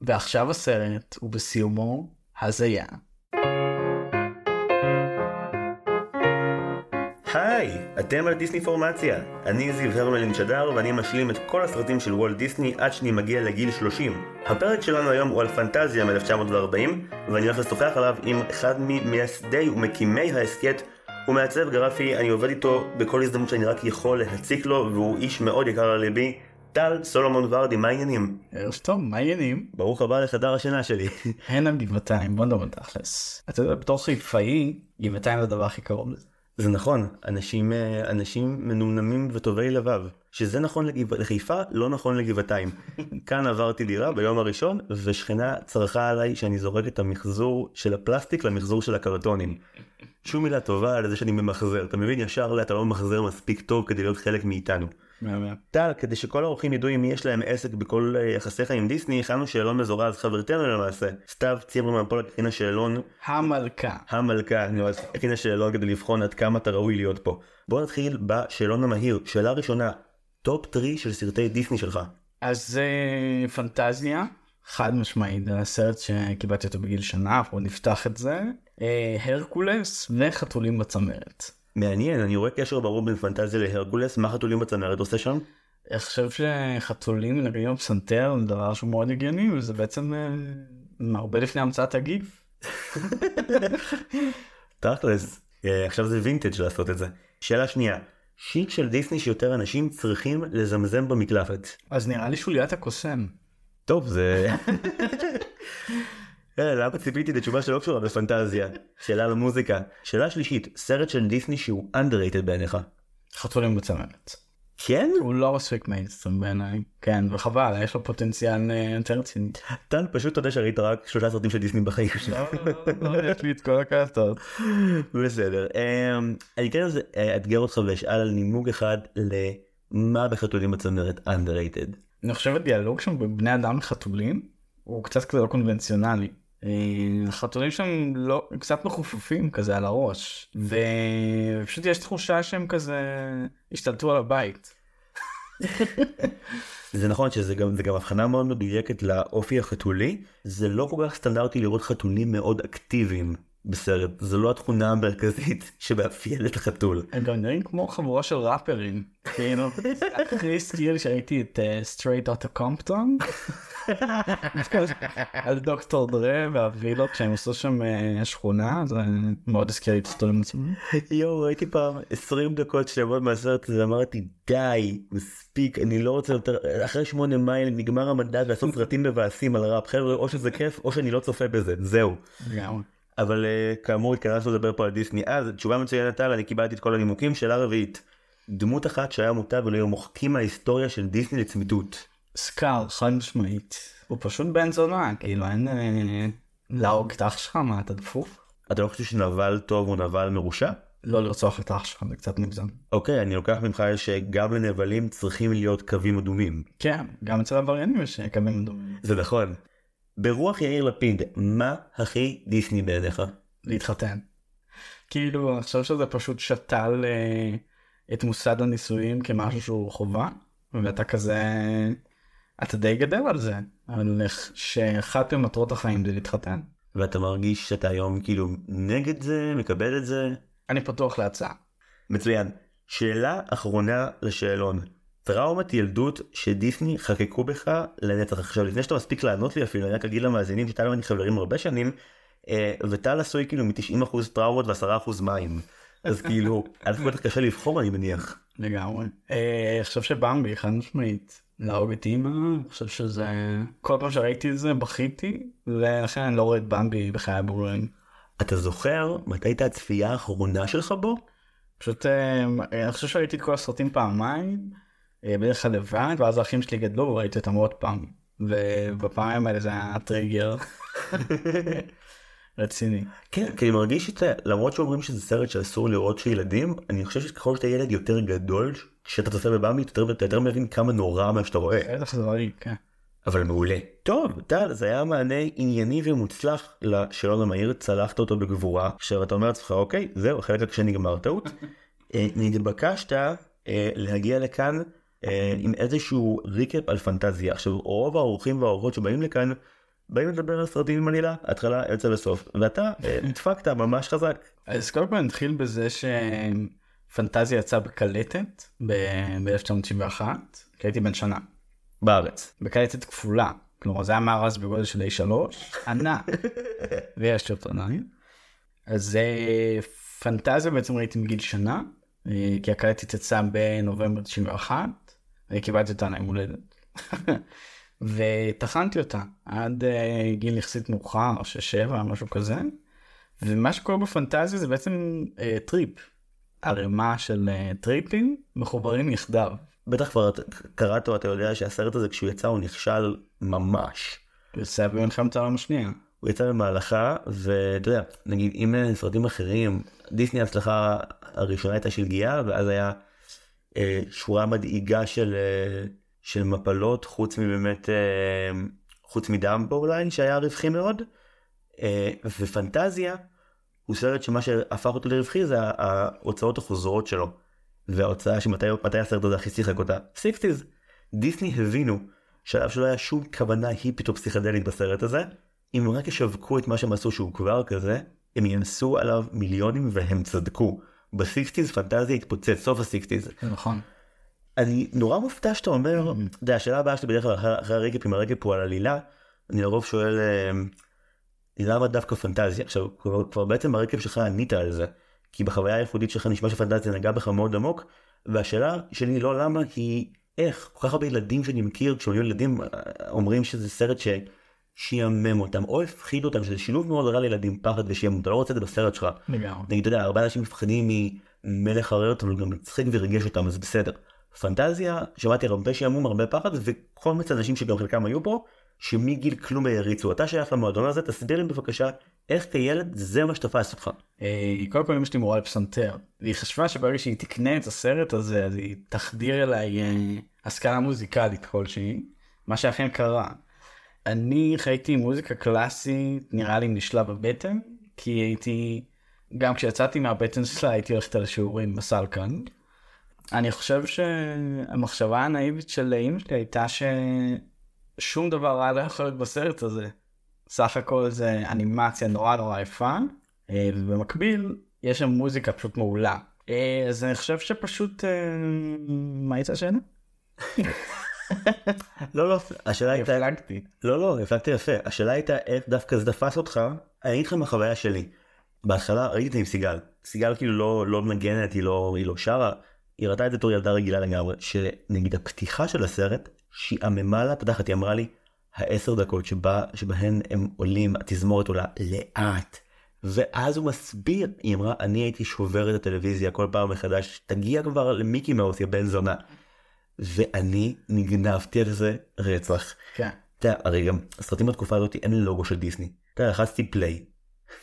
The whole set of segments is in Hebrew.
ועכשיו הסרט הוא בסיומו הזיה. היי, אתם על דיסני פורמציה. אני זיו הרמלין שדר ואני משלים את כל הסרטים של וולט דיסני עד שאני מגיע לגיל 30. הפרק שלנו היום הוא על פנטזיה מ-1940 ואני הולך לשוחח עליו עם אחד ממייסדי ומקימי ההסכת הוא מעצב גרפי, אני עובד איתו בכל הזדמנות שאני רק יכול להציק לו והוא איש מאוד יקר על ליבי. טל סולומון ורדי, מה העניינים? ערב טוב, מה העניינים? ברוך הבא לחדר השינה שלי. הן על גבעתיים, בוא נדבר תכלס. אתה יודע, בתור חיפאי, גבעתיים זה הדבר הכי קרוב לזה. זה נכון, אנשים, אה, אנשים מנומנמים וטובי לבב. שזה נכון לגב... לחיפה, לא נכון לגבעתיים. כאן עברתי דירה ביום הראשון, ושכנה צרחה עליי שאני זורק את המחזור של הפלסטיק למחזור של הקרטונים. שום מילה טובה על זה שאני ממחזר, אתה מבין? ישר אתה לא ממחזר מספיק טוב כדי להיות חלק מאיתנו. טל, כדי שכל האורחים ידעו אם יש להם עסק בכל אה, יחסיך עם דיסני, הכנו שאלון מזורז חברתנו למעשה. סתיו צימרמן פולק הכינה שאלון המלכה. המלכה, אני ממש הכינה שאלון כדי לבחון עד כמה אתה ראוי להיות פה. בוא נתחיל בשאלון המהיר, שאלה ראשונה, top 3 של סרטי דיסני שלך. אז זה פנטזיה, חד משמעית, זה הסרט שקיבלתי אותו בגיל שנה, אנחנו נפתח את זה. אה, הרקולס וחתולים בצמרת. מעניין, אני רואה קשר ברור בין פנטזיה להרגולס, מה חתולים בצמרת עושה שם? אני חושב שחתולים נגעים בפסנתר זה דבר שהוא מאוד הגיוני וזה בעצם אה, הרבה לפני המצאת הגיף. תכלס, אה, עכשיו זה וינטג' לעשות את זה. שאלה שנייה, שיט של דיסני שיותר אנשים צריכים לזמזם במקלפת. אז נראה לי שוליית הקוסם. טוב זה... למה ציפיתי לתשובה שלא קשורה בפנטזיה? שאלה על מוזיקה. שאלה שלישית, סרט של דיסני שהוא underrated בעיניך. חתולים בצמרת. כן? הוא לא מספיק מיינסטרים בעיניי. כן וחבל יש לו פוטנציאל אה, יותר רציני. טל פשוט תודה שראית רק שלושה סרטים של דיסני בחיים שלך. לא, יש לי את כל הקאסטות. בסדר. אמ, אני כן אאתגר אותך ואשאל על נימוק אחד למה בחתולים בצמרת underrated. אני חושב הדיאלוג שם בבני אדם לחתולים הוא קצת כזה לא קונבנציונלי. אה, החתולים שם לא קצת מחופפים כזה על הראש ופשוט יש תחושה שהם כזה השתלטו על הבית. זה נכון שזה גם גם הבחנה מאוד מדויקת לאופי החתולי זה לא כל כך סטנדרטי לראות חתולים מאוד אקטיביים בסרט זה לא התכונה המרכזית שמאפיינת חתול. הם גם נראים כמו חבורה של ראפרים. כאילו, הכי הזכיר שהייתי את Straight Outta Compton. על דוקטור דרה והווילות שהם עשו שם אה, שכונה זה מאוד הזכיר לי את הסטורים עצמם. יואו ראיתי פעם 20 דקות שלמות מהסרט הזה אמרתי די מספיק אני לא רוצה יותר אחרי שמונה מייל נגמר המנדט לעשות סרטים מבאסים על ראפ חבר'ה או שזה כיף או שאני לא צופה בזה זהו. אבל אה, כאמור התכנסנו לדבר פה על דיסני אז תשובה מצוינת טל אני קיבלתי את כל הנימוקים שאלה רביעית. דמות אחת שהיה מוטב ולא היו מוחקים מההיסטוריה של דיסני לצמיתות. סקאר חד משמעית הוא פשוט בן זונה כאילו אין אה, להרוג את אח שלך מה אתה דפוק. אתה לא חושב שנבל טוב הוא נבל מרושע? לא לרצוח את אח שלך זה קצת מוגזם. אוקיי אני לוקח ממך שגם לנבלים צריכים להיות קווים אדומים. כן גם אצל עבריינים יש קווים אדומים. זה נכון. ברוח יאיר לפיד מה הכי דיסני בעיניך? להתחתן. כאילו אני חושב שזה פשוט שתל אה, את מוסד הנישואים כמשהו שהוא חובה ואתה כזה אתה די גדל על זה איך שאחת ממטרות החיים זה להתחתן. ואתה מרגיש שאתה היום כאילו נגד זה מקבל את זה? אני פתוח להצעה. מצוין. שאלה אחרונה לשאלון. טראומת ילדות שדיסני חקקו בך לנצח עכשיו לפני שאתה מספיק לענות לי אפילו אני רק אגיד למאזינים שטל ואני חברים הרבה שנים אה, וטל עשוי כאילו מ-90% טראומות ו10% מים אז כאילו היה בטח קשה לבחור אני מניח. לגמרי. אה, אני חושב שבמבי חד משמעית להרוג את אימא אני חושב שזה כל פעם שראיתי את זה בכיתי ולכן אני לא רואה את במבי בחיי הברורים. אתה זוכר מתי הייתה הצפייה האחרונה שלך בו? פשוט אה, אני חושב שראיתי את כל הסרטים פעמיים. בדרך כלל לבד ואז האחים שלי גדלו וראיתי אותם עוד פעם ובפעמים האלה זה היה טריגר רציני. כן כי אני מרגיש את זה למרות שאומרים שזה סרט שאסור לראות שילדים אני חושב שככל שאתה ילד יותר גדול כשאתה צופה בבמבי אתה יותר, מבין כמה נורא מה שאתה רואה. בטח זה דברים, כן. אבל מעולה. טוב טל זה היה מענה ענייני ומוצלח לשאלון המהיר צלחת אותו בגבורה עכשיו אתה אומר לעצמך אוקיי זהו החלק הקשה נגמר טעות. נתבקשת להגיע לכאן עם איזשהו ריקאפ על פנטזיה עכשיו רוב האורחים והאורחות שבאים לכאן באים לדבר על סרטים עם עלילה, התחלה, אמצע וסוף, ואתה אה, נדפקת ממש חזק. אז קודם כל נתחיל בזה שפנטזיה יצא בקלטת ב-1971, כי הייתי בן שנה. בארץ. בקלטת כפולה, כלומר זה היה מארז בגודל של A3, ענק, ויש אותו עדיין. אז אה, פנטזיה בעצם ראיתי מגיל שנה, אה, כי הקלטת יצאה בנובמבר 91, וקיבלתי אותה ליום הולדת. וטחנתי אותה עד אה, גיל יחסית מאוחר, 6-7, משהו כזה. ומה שקורה בפנטזיה זה בעצם אה, טריפ. ערימה של אה, טריפים מחוברים יחדיו. בטח כבר קראת או אתה יודע שהסרט הזה כשהוא יצא הוא נכשל ממש. הוא יוצא במלחמת העולם השנייה. הוא יצא במהלכה ואתה יודע נגיד אם סרטים אחרים דיסני ההצלחה הראשונה הייתה של גיאה ואז היה שורה מדאיגה של אה, של מפלות חוץ מבאמת אה, חוץ מדמבו אולי שהיה רווחי מאוד אה, ופנטזיה הוא סרט שמה שהפך אותו לרווחי זה ההוצאות החוזרות שלו. וההוצאה שמתי מתי הסרט הזה הכי שיחק אותה 60's דיסני הבינו שעליו שלא היה שום כוונה היפית או פסיכדלית בסרט הזה אם הם רק ישווקו את מה שהם עשו שהוא כבר כזה הם ינסו עליו מיליונים והם צדקו. בסיקסטיז פנטזיה התפוצץ סוף הסיקסטיז. נכון. אני נורא מופתע שאתה אומר, אתה יודע, השאלה הבאה שלי בדרך כלל אחרי, הרגע עם הרגע פה על עלילה, אני לרוב שואל אה, למה דווקא פנטזיה? עכשיו כבר, כבר בעצם הרקב שלך ענית על זה, כי בחוויה הייחודית שלך נשמע שפנטזיה נגעה בך מאוד עמוק, והשאלה שלי לא למה היא איך, כל כך הרבה ילדים שאני מכיר כשהם היו ילדים אה, אומרים שזה סרט ש... שיאמם אותם או הפחיד אותם שזה שילוב מאוד רע לילדים פחד ושעמום אתה לא רוצה את זה בסרט שלך. לגמרי. נגיד אתה יודע הרבה אנשים מפחדים ממלך הרעות אבל גם מצחיק וריגש אותם אז בסדר. פנטזיה שמעתי הרבה שעמום הרבה פחד וכל מיני אנשים שגם חלקם היו פה שמגיל כלום העריצו אתה שייך למועדון הזה תסביר לי בבקשה איך כילד זה מה שתפס אותך. אה, כל פעם אמא שלי מורה לפסנתר והיא חשבה שברגע שהיא תקנה את הסרט הזה אז היא תחדיר אליי אה, השכלה מוזיקלית כלשהי מה שאכן קרה. אני חייתי מוזיקה קלאסית נראה לי משלב הבטן כי הייתי גם כשיצאתי מהבטן שלה הייתי הולכת על שיעורים בסלקן. אני חושב שהמחשבה הנאיבית של אמא שלי הייתה ששום דבר רע לא יכול להיות בסרט הזה. סך הכל זה אנימציה נורא נורא יפה אה, ובמקביל יש שם מוזיקה פשוט מעולה. אה, אז אני חושב שפשוט אה, מה הייתה השאלה? לא לא השאלה הייתה הפלגתי. לא לא הפלגת יפה השאלה הייתה איך דווקא זה תפס אותך אני אגיד לך מהחוויה שלי. בהתחלה ראיתי את זה עם סיגל סיגל כאילו לא לא מנגנת היא לא היא לא שרה היא ראתה את זה בתור ילדה רגילה לגמרי שנגיד הפתיחה של הסרט שעממה לה פתחת היא אמרה לי העשר דקות שבה שבהן הם עולים התזמורת עולה לאט. ואז הוא מסביר היא אמרה אני הייתי שובר את הטלוויזיה כל פעם מחדש תגיע כבר למיקי מאוס יא בן זונה. ואני נגנבתי על זה רצח. כן. אתה יודע, הרי גם הסרטים בתקופה הזאת אין לוגו של דיסני. אתה יודע, לחצתי פליי,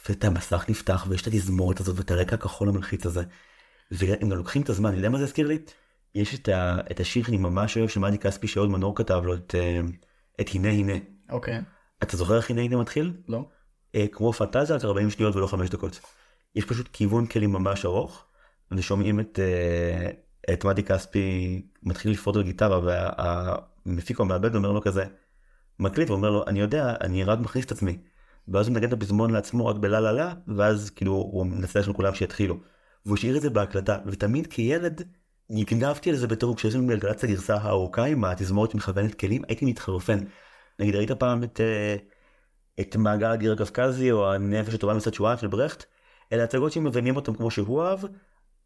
ואת המסך נפתח ויש את התזמורת הזאת ואת הרקע הכחול המלחיץ הזה. והם גם לוקחים את הזמן, אני יודע מה זה הזכיר לי? יש את, ה, את השיר שאני ממש אוהב של מאדי כספי שאהוד מנור כתב לו את, אה, את הנה הנה. אוקיי. אתה זוכר איך הנה הנה מתחיל? לא. אה, כמו פנטזיה, רק 40 שניות ולא 5 דקות. יש פשוט כיוון כלים ממש ארוך, ושומעים את, אה, את מאדי כספי מתחיל לפרוט על גיטרה והמפיק או המעבד אומר לו כזה מקליט ואומר לו אני יודע אני רק מכניס את עצמי. ואז הוא מנגן את הפזמון לעצמו רק בלה לה לה ואז כאילו הוא מנסה של כולם שיתחילו. והוא השאיר את זה בהקלטה ותמיד כילד נגנבתי על זה בתור כשיש לנו בגלגלצ הגרסה הארוכה עם התזמורת מכוונת כלים הייתי מתחרפן. נגיד ראית פעם את, אה, את מעגל הגיר הקווקזי או הנפש הטובה מצד שוען של ברכט אלה הצגות שמבינים אותם כמו שהוא אהב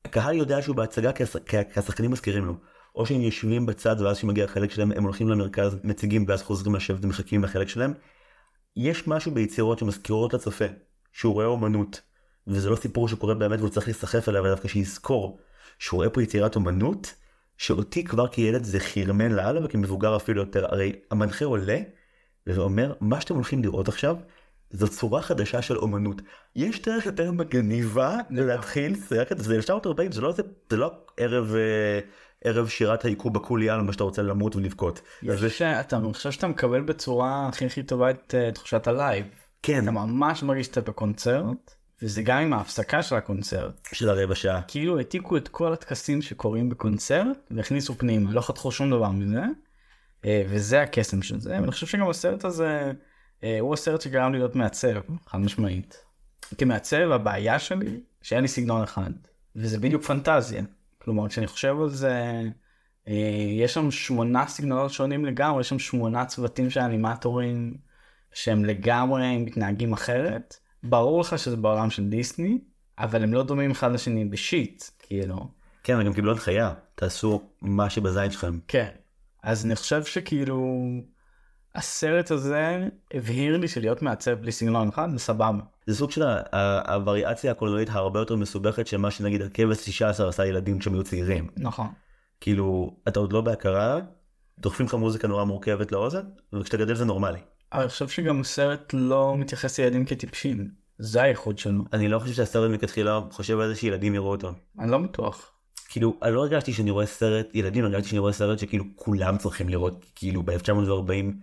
הקהל יודע שהוא בהצגה כי הש- כי השחקנים מזכירים לו. או שהם יושבים בצד ואז כשמגיע החלק שלהם הם הולכים למרכז מציגים ואז חוזרים לשבת ומחכים לחלק שלהם. יש משהו ביצירות שמזכירות לצופה שהוא רואה אומנות וזה לא סיפור שקורה באמת והוא צריך להיסחף אלא דווקא שיזכור שהוא רואה פה יצירת אומנות שאותי כבר כילד זה חרמן לאללה וכמבוגר אפילו יותר הרי המנחה עולה ואומר מה שאתם הולכים לראות עכשיו זו צורה חדשה של אומנות. יש דרך יותר מגניבה להתחיל סרט זה 1940 זה לא זה זה לא ערב אה, ערב שירת העיקוב בקוליאן מה שאתה רוצה למות ולבכות. זה שאתה אני חושב שאתה מקבל בצורה הכי הכי טובה את אה, תחושת ה live. כן אתה ממש מרגיש שאתה בקונצרט וזה גם עם ההפסקה של הקונצרט. של הרבע שעה. כאילו העתיקו את כל הטקסים שקורים בקונצרט והכניסו פנימה לא חתכו שום דבר מזה. אה, וזה הקסם של זה ואני חושב שגם הסרט הזה הוא הסרט שגרם לי להיות מעצב, חד משמעית. כמעצב הבעיה שלי שאין לי סגנון אחד, וזה בדיוק פנטזיה. כלומר כשאני חושב על זה, אה, יש שם שמונה סגנונות שונים לגמרי, יש שם שמונה צוותים של אנימטורים שהם לגמרי מתנהגים אחרת. ברור לך שזה בעולם של דיסני, אבל הם לא דומים אחד לשני בשיט, כאילו. כן, הם גם קיבלו הנחיה, תעשו מה שבזין שלכם. כן. אז אני חושב שכאילו הסרט הזה הבהיר לי שלהיות מעצב בלי סגנון אחד זה סבבה. זה סוג של הווריאציה הקולנועית הרבה יותר מסובכת של מה שנגיד הכבש 16 עשה ילדים כשהם היו צעירים. נכון. כאילו, אתה עוד לא בהכרה, דוחפים לך מוזיקה נורא מורכבת לאוזן, וכשאתה גדל זה נורמלי. אבל אני חושב שגם הסרט לא מתייחס לילדים כטיפשים. זה הייחוד שלו. אני לא חושב שהסרט מלכתחילה חושב על זה שילדים יראו אותו. אני לא בטוח. כאילו, אני לא הרגשתי שאני רואה סרט ילדים, הרגשתי שאני רואה סרט שכאילו כולם צריכים לראות, כאילו ב-1940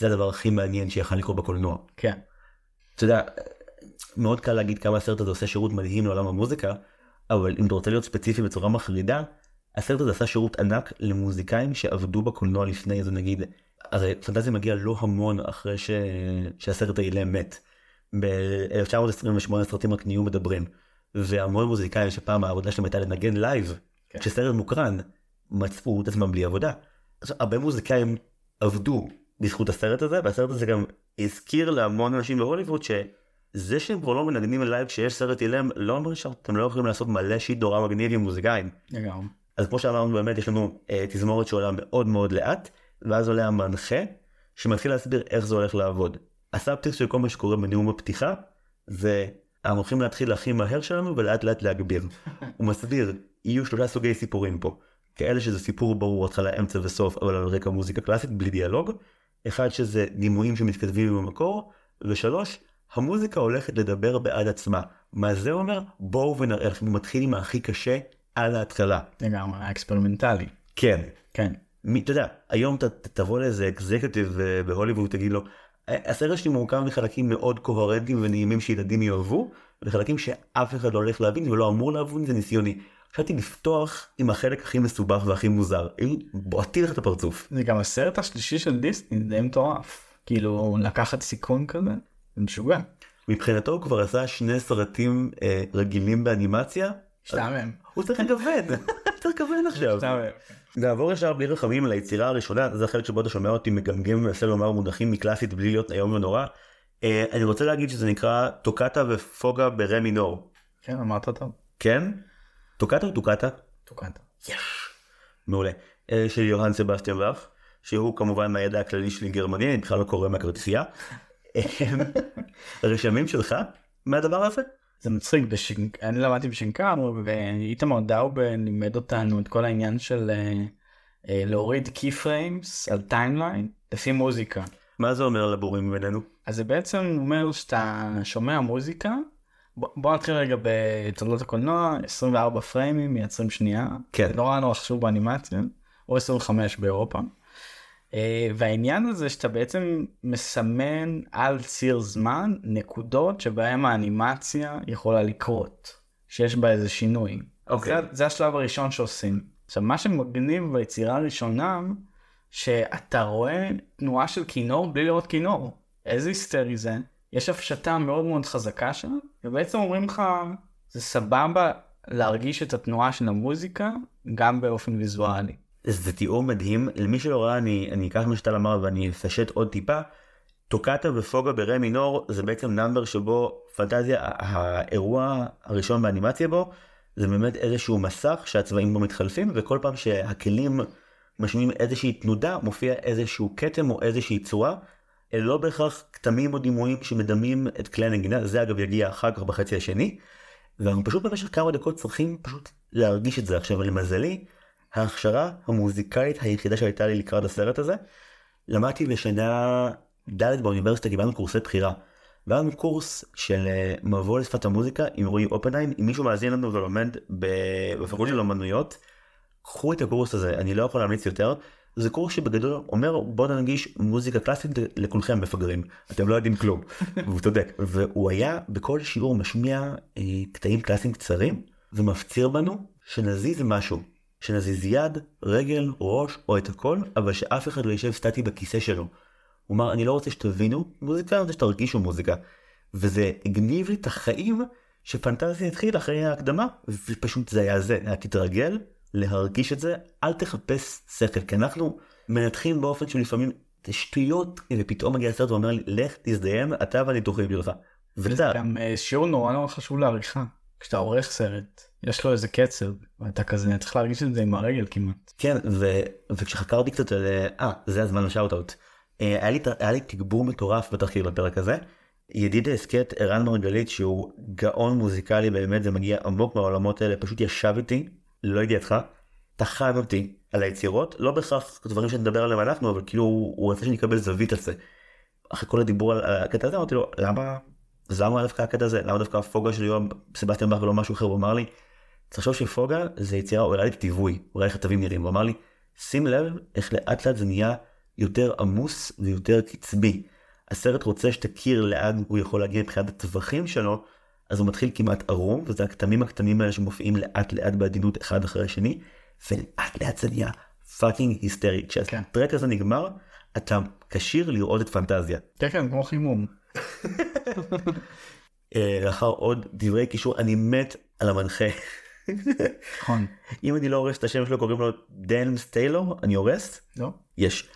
זה הדבר הכי מעניין שיכל לקרות בקולנוע. כן. אתה יודע, מאוד קל להגיד כמה הסרט הזה עושה שירות מדהים לעולם המוזיקה, אבל אם אתה רוצה להיות ספציפי בצורה מחרידה, הסרט הזה עשה שירות ענק למוזיקאים שעבדו בקולנוע לפני זה נגיד, הרי פנטזיה מגיע לא המון אחרי ש... שהסרט האילם מת. ב-1928 הסרטים רק נהיו מדברים, והמון מוזיקאים שפעם העבודה שלהם הייתה לנגן live, כן. כשסרט מוקרן, מצאו את עצמם בלי עבודה. עכשיו, הרבה מוזיקאים עבדו בזכות הסרט הזה, והסרט הזה גם הזכיר להמון אנשים בהוליווד שזה שהם כבר לא מנגנים live כשיש סרט אילם, לא אומר שאתם לא יכולים לעשות מלא shit נורא מגניב עם מוזיקאים. לגמרי. אז כמו שאמרנו באמת יש לנו אה, תזמורת שעולה מאוד מאוד לאט, ואז עולה המנחה שמתחיל להסביר איך זה הולך לעבוד. הסאבטקסט של כל מה שקורה בנאום הפתיחה זה אנחנו הולכים להתחיל הכי מהר שלנו ולאט לאט להגביר. הוא מסביר יהיו שלושה סוגי סיפורים פה. כאלה שזה סיפור ברור התחלה אמצע וסוף אבל על רקע מוזיקה קלאסית בלי דיאלוג. אחד שזה דימויים שמתכתבים עם המקור. ושלוש המוזיקה הולכת לדבר בעד עצמה. מה זה אומר? בואו ונראה הוא מתחיל עם הכי קשה על ההתחלה. לגמרי. ה experimental י. כן. כן. מי, אתה יודע, היום אתה ת- תבוא לאיזה executive אה, בהוליווד ותגיד לו, "ה- הסרט שלי מורכב מחלקים מאוד קוהרנטיים ונעימים שילדים יאהבו, וחלקים שאף אחד לא הולך להבין ולא אמור להבין זה ניסיוני. חשבתי לפתוח עם החלק הכי מסובך והכי מוזר, היו בועטים לך את הפרצוף. זה גם הסרט השלישי של דיסני, זה די מטורף. כאילו לקחת סיכון כזה, זה משוגע. מבחינתו הוא כבר עשה שני סרטים אה, רגילים באנימציה, משתעמם. הוא צריך לגוון, צריך לגוון עכשיו. משתעמם. נעבור ישר בלי רחמים על היצירה הראשונה, זה החלק שבו אתה שומע אותי מגמגם ומנסה לומר מונחים מקלאסית בלי להיות איום ונורא. אה, אני רוצה להגיד שזה נקרא טוקטה ופוגה ברה מינור. כן, אמרת טוב. כן? טוקטה או טוקטה? תוקנת. מעולה. אה, של יוהאן סבסטיאן באך, שהוא כמובן מהידע הכללי שלי גרמני, אני בכלל לא קורא מהכרטיסייה. אה, רשמים שלך מהדבר הזה? זה מצחיק, בשינק... אני למדתי בשנקר ואיתמר דאובה לימד אותנו את כל העניין של אה, אה, להוריד key frames על timeline לפי מוזיקה. מה זה אומר לבורים בינינו? אז זה בעצם אומר שאתה שומע מוזיקה, בוא, נתחיל רגע בתולדות הקולנוע, 24 פריימים מייצרים שנייה, כן. נורא נורא חשוב באנימציה, או 25 באירופה. אה, והעניין הזה שאתה בעצם מסמן על ציר זמן נקודות שבהם האנימציה יכולה לקרות, שיש בה איזה שינוי. אוקיי. זה, זה השלב הראשון שעושים. עכשיו מה שמגניב ביצירה הראשונה, שאתה רואה תנועה של כינור בלי לראות כינור. איזה היסטרי זה. יש הפשטה מאוד מאוד חזקה שם, ובעצם אומרים לך, זה סבבה להרגיש את התנועה של המוזיקה גם באופן ויזואלי. זה תיאור מדהים למי שלא ראה אני אני אקח מה שטל אמר ואני אפשט עוד טיפה. טוקטה ופוגה ברה מינור זה בעצם נאמבר שבו פנטזיה האירוע הראשון באנימציה בו זה באמת איזשהו מסך שהצבעים בו מתחלפים וכל פעם שהכלים משמיעים איזושהי תנודה מופיע איזשהו כתם או איזושהי צורה. אלה לא בהכרח כתמים או דימויים שמדמים את כלי הנגינה זה אגב יגיע אחר כך בחצי השני. ואנחנו פשוט במשך כמה דקות צריכים פשוט להרגיש את זה עכשיו למזלי ההכשרה המוזיקלית היחידה שהייתה לי לקראת הסרט הזה. למדתי בשנה ד' באוניברסיטה קיבלנו קורסי בחירה. והיה לנו קורס של אה, מבוא לשפת המוזיקה עם רועי אופנהיים אם מישהו מאזין לנו ולומד בפקולטה לאמנויות. קחו את הקורס הזה אני לא יכול להמליץ יותר. זה קורס שבגדול אומר בוא ננגיש מוזיקה קלאסית לכולכם מפגרים. אתם לא יודעים כלום. והוא צודק. והוא היה בכל שיעור משמיע אה, קטעים קלאסיים קצרים ומפציר בנו שנזיז משהו. שנזיז יד רגל ראש או את הכל אבל שאף אחד לא יישב סטטי בכיסא שלו. הוא אמר אני לא רוצה שתבינו מוזיקה, אני רוצה שתרגישו מוזיקה. וזה הגניב לי את החיים שפנטזיה התחיל אחרי ההקדמה, ופשוט זה היה זה, היה תתרגל להרגיש את זה, אל תחפש שכל, כי אנחנו מנתחים באופן שלפעמים זה שטויות, ופתאום מגיע הסרט ואומר לי לך תזדיין אתה והניתוחים שלך. וזה גם אה, שיעור נורא נורא חשוב לעריכה. כשאתה עורך סרט, יש לו איזה קצב, ואתה כזה צריך להרגיש את זה עם הרגל כמעט. כן, ו... וכשחקרתי קצת על... אה, זה הזמן לשאוט-אוט. אה, היה, לי... היה לי תגבור מטורף בתחקיר לפרק הזה. ידיד ההסכת ערן מרגלית שהוא גאון מוזיקלי באמת זה מגיע עמוק מהעולמות האלה פשוט ישב איתי לא ידיעתך טחן אותי על היצירות לא בהכרח דברים שנדבר עליהם אנחנו אבל כאילו הוא, רצה שנקבל זווית על זה. אחרי כל הדיבור על, הקטע הזה אמרתי לו למה אז למה דווקא הקטע הזה למה דווקא הפוגה של יואב סבסטיאן באך ולא משהו אחר הוא אמר לי תחשוב שפוגה זה יצירה הוא הראה לי את הטיווי הוא הראה איך התווים נראים הוא אמר לי שים לב איך לאט לאט זה נהיה יותר עמוס ויותר קצבי. הסרט רוצה שתכיר לאן הוא יכול להגיע מבחינת הטווחים שלו אז הוא מתחיל כמעט ערום וזה הכתמים הקטנים האלה שמופיעים לאט לאט בעדינות אחד אחרי השני ולאט לאט זה נהיה fucking היסטרי כשה track הזה נגמר אתה כשיר לראות את פנטזיה. כן כן כמו חימום. אה, לאחר עוד דברי קישור אני מת על המנחה. נכון. אם אני לא הורס את השם שלו קוראים לו דן סטיילור אני הורס? לא? יש.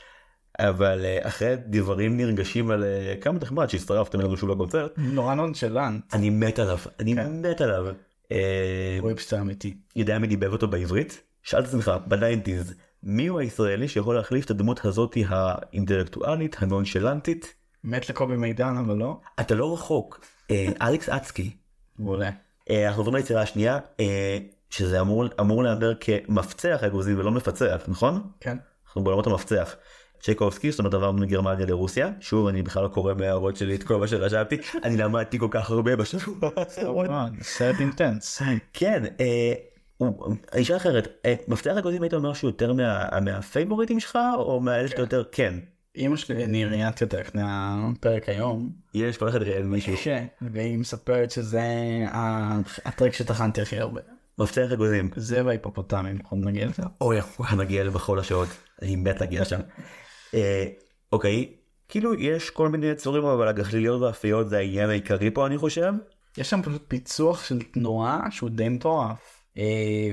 אבל אה, אחרי דברים נרגשים על אה, כמה נחמד שהצטרפתם אלינו שוב לקונצרט נורא נונשלנט. אני מת עליו אני כן. מת עליו. אה, היפסטר אמיתי. יודע מי דיבב אותו בעברית? שאל את עצמך ב nineties מי הוא הישראלי שיכול להחליף את הדמות הזאתי האינטלקטואלית הנונשלנטית? מת לקובי מידן אבל לא. אתה לא רחוק. אלכס אנסקי. מעולה. אנחנו עוברים ליצירה השנייה שזה אמור אמור להיאמר כמפצח אגוזים ולא מפצח נכון? כן. אנחנו בעולמות המפצח. צ'ייקובסקי זאת אומרת עברנו מגרמניה לרוסיה שוב אני בכלל לא קורא מההערות שלי את כל מה שרשמתי אני למדתי כל כך הרבה בשבוע האחרון. אה, סרט אינטנס. כן אה, אשאל אחרת אה, מפתח אגוזים היית אומר שהוא יותר מה- מהפייבוריטים שלך או מהאלה שאתה יותר כן אמא שלי אני ראיינתי אותה לפני הפרק היום. יש כל אחד ראיין מישהו כן. והיא מספרת שזה הטרק שטחנתי הכי הרבה. מפתח אגוזים זה וההיפופוטמים יכול נגיד לזה. אוי נגיע בכל השעות אני מת להגיע לשם. אה, אוקיי כאילו יש כל מיני צורים אבל הגחליליות והאפיות זה העניין העיקרי פה אני חושב. יש שם פשוט פיצוח של תנועה שהוא די מטורף. אה,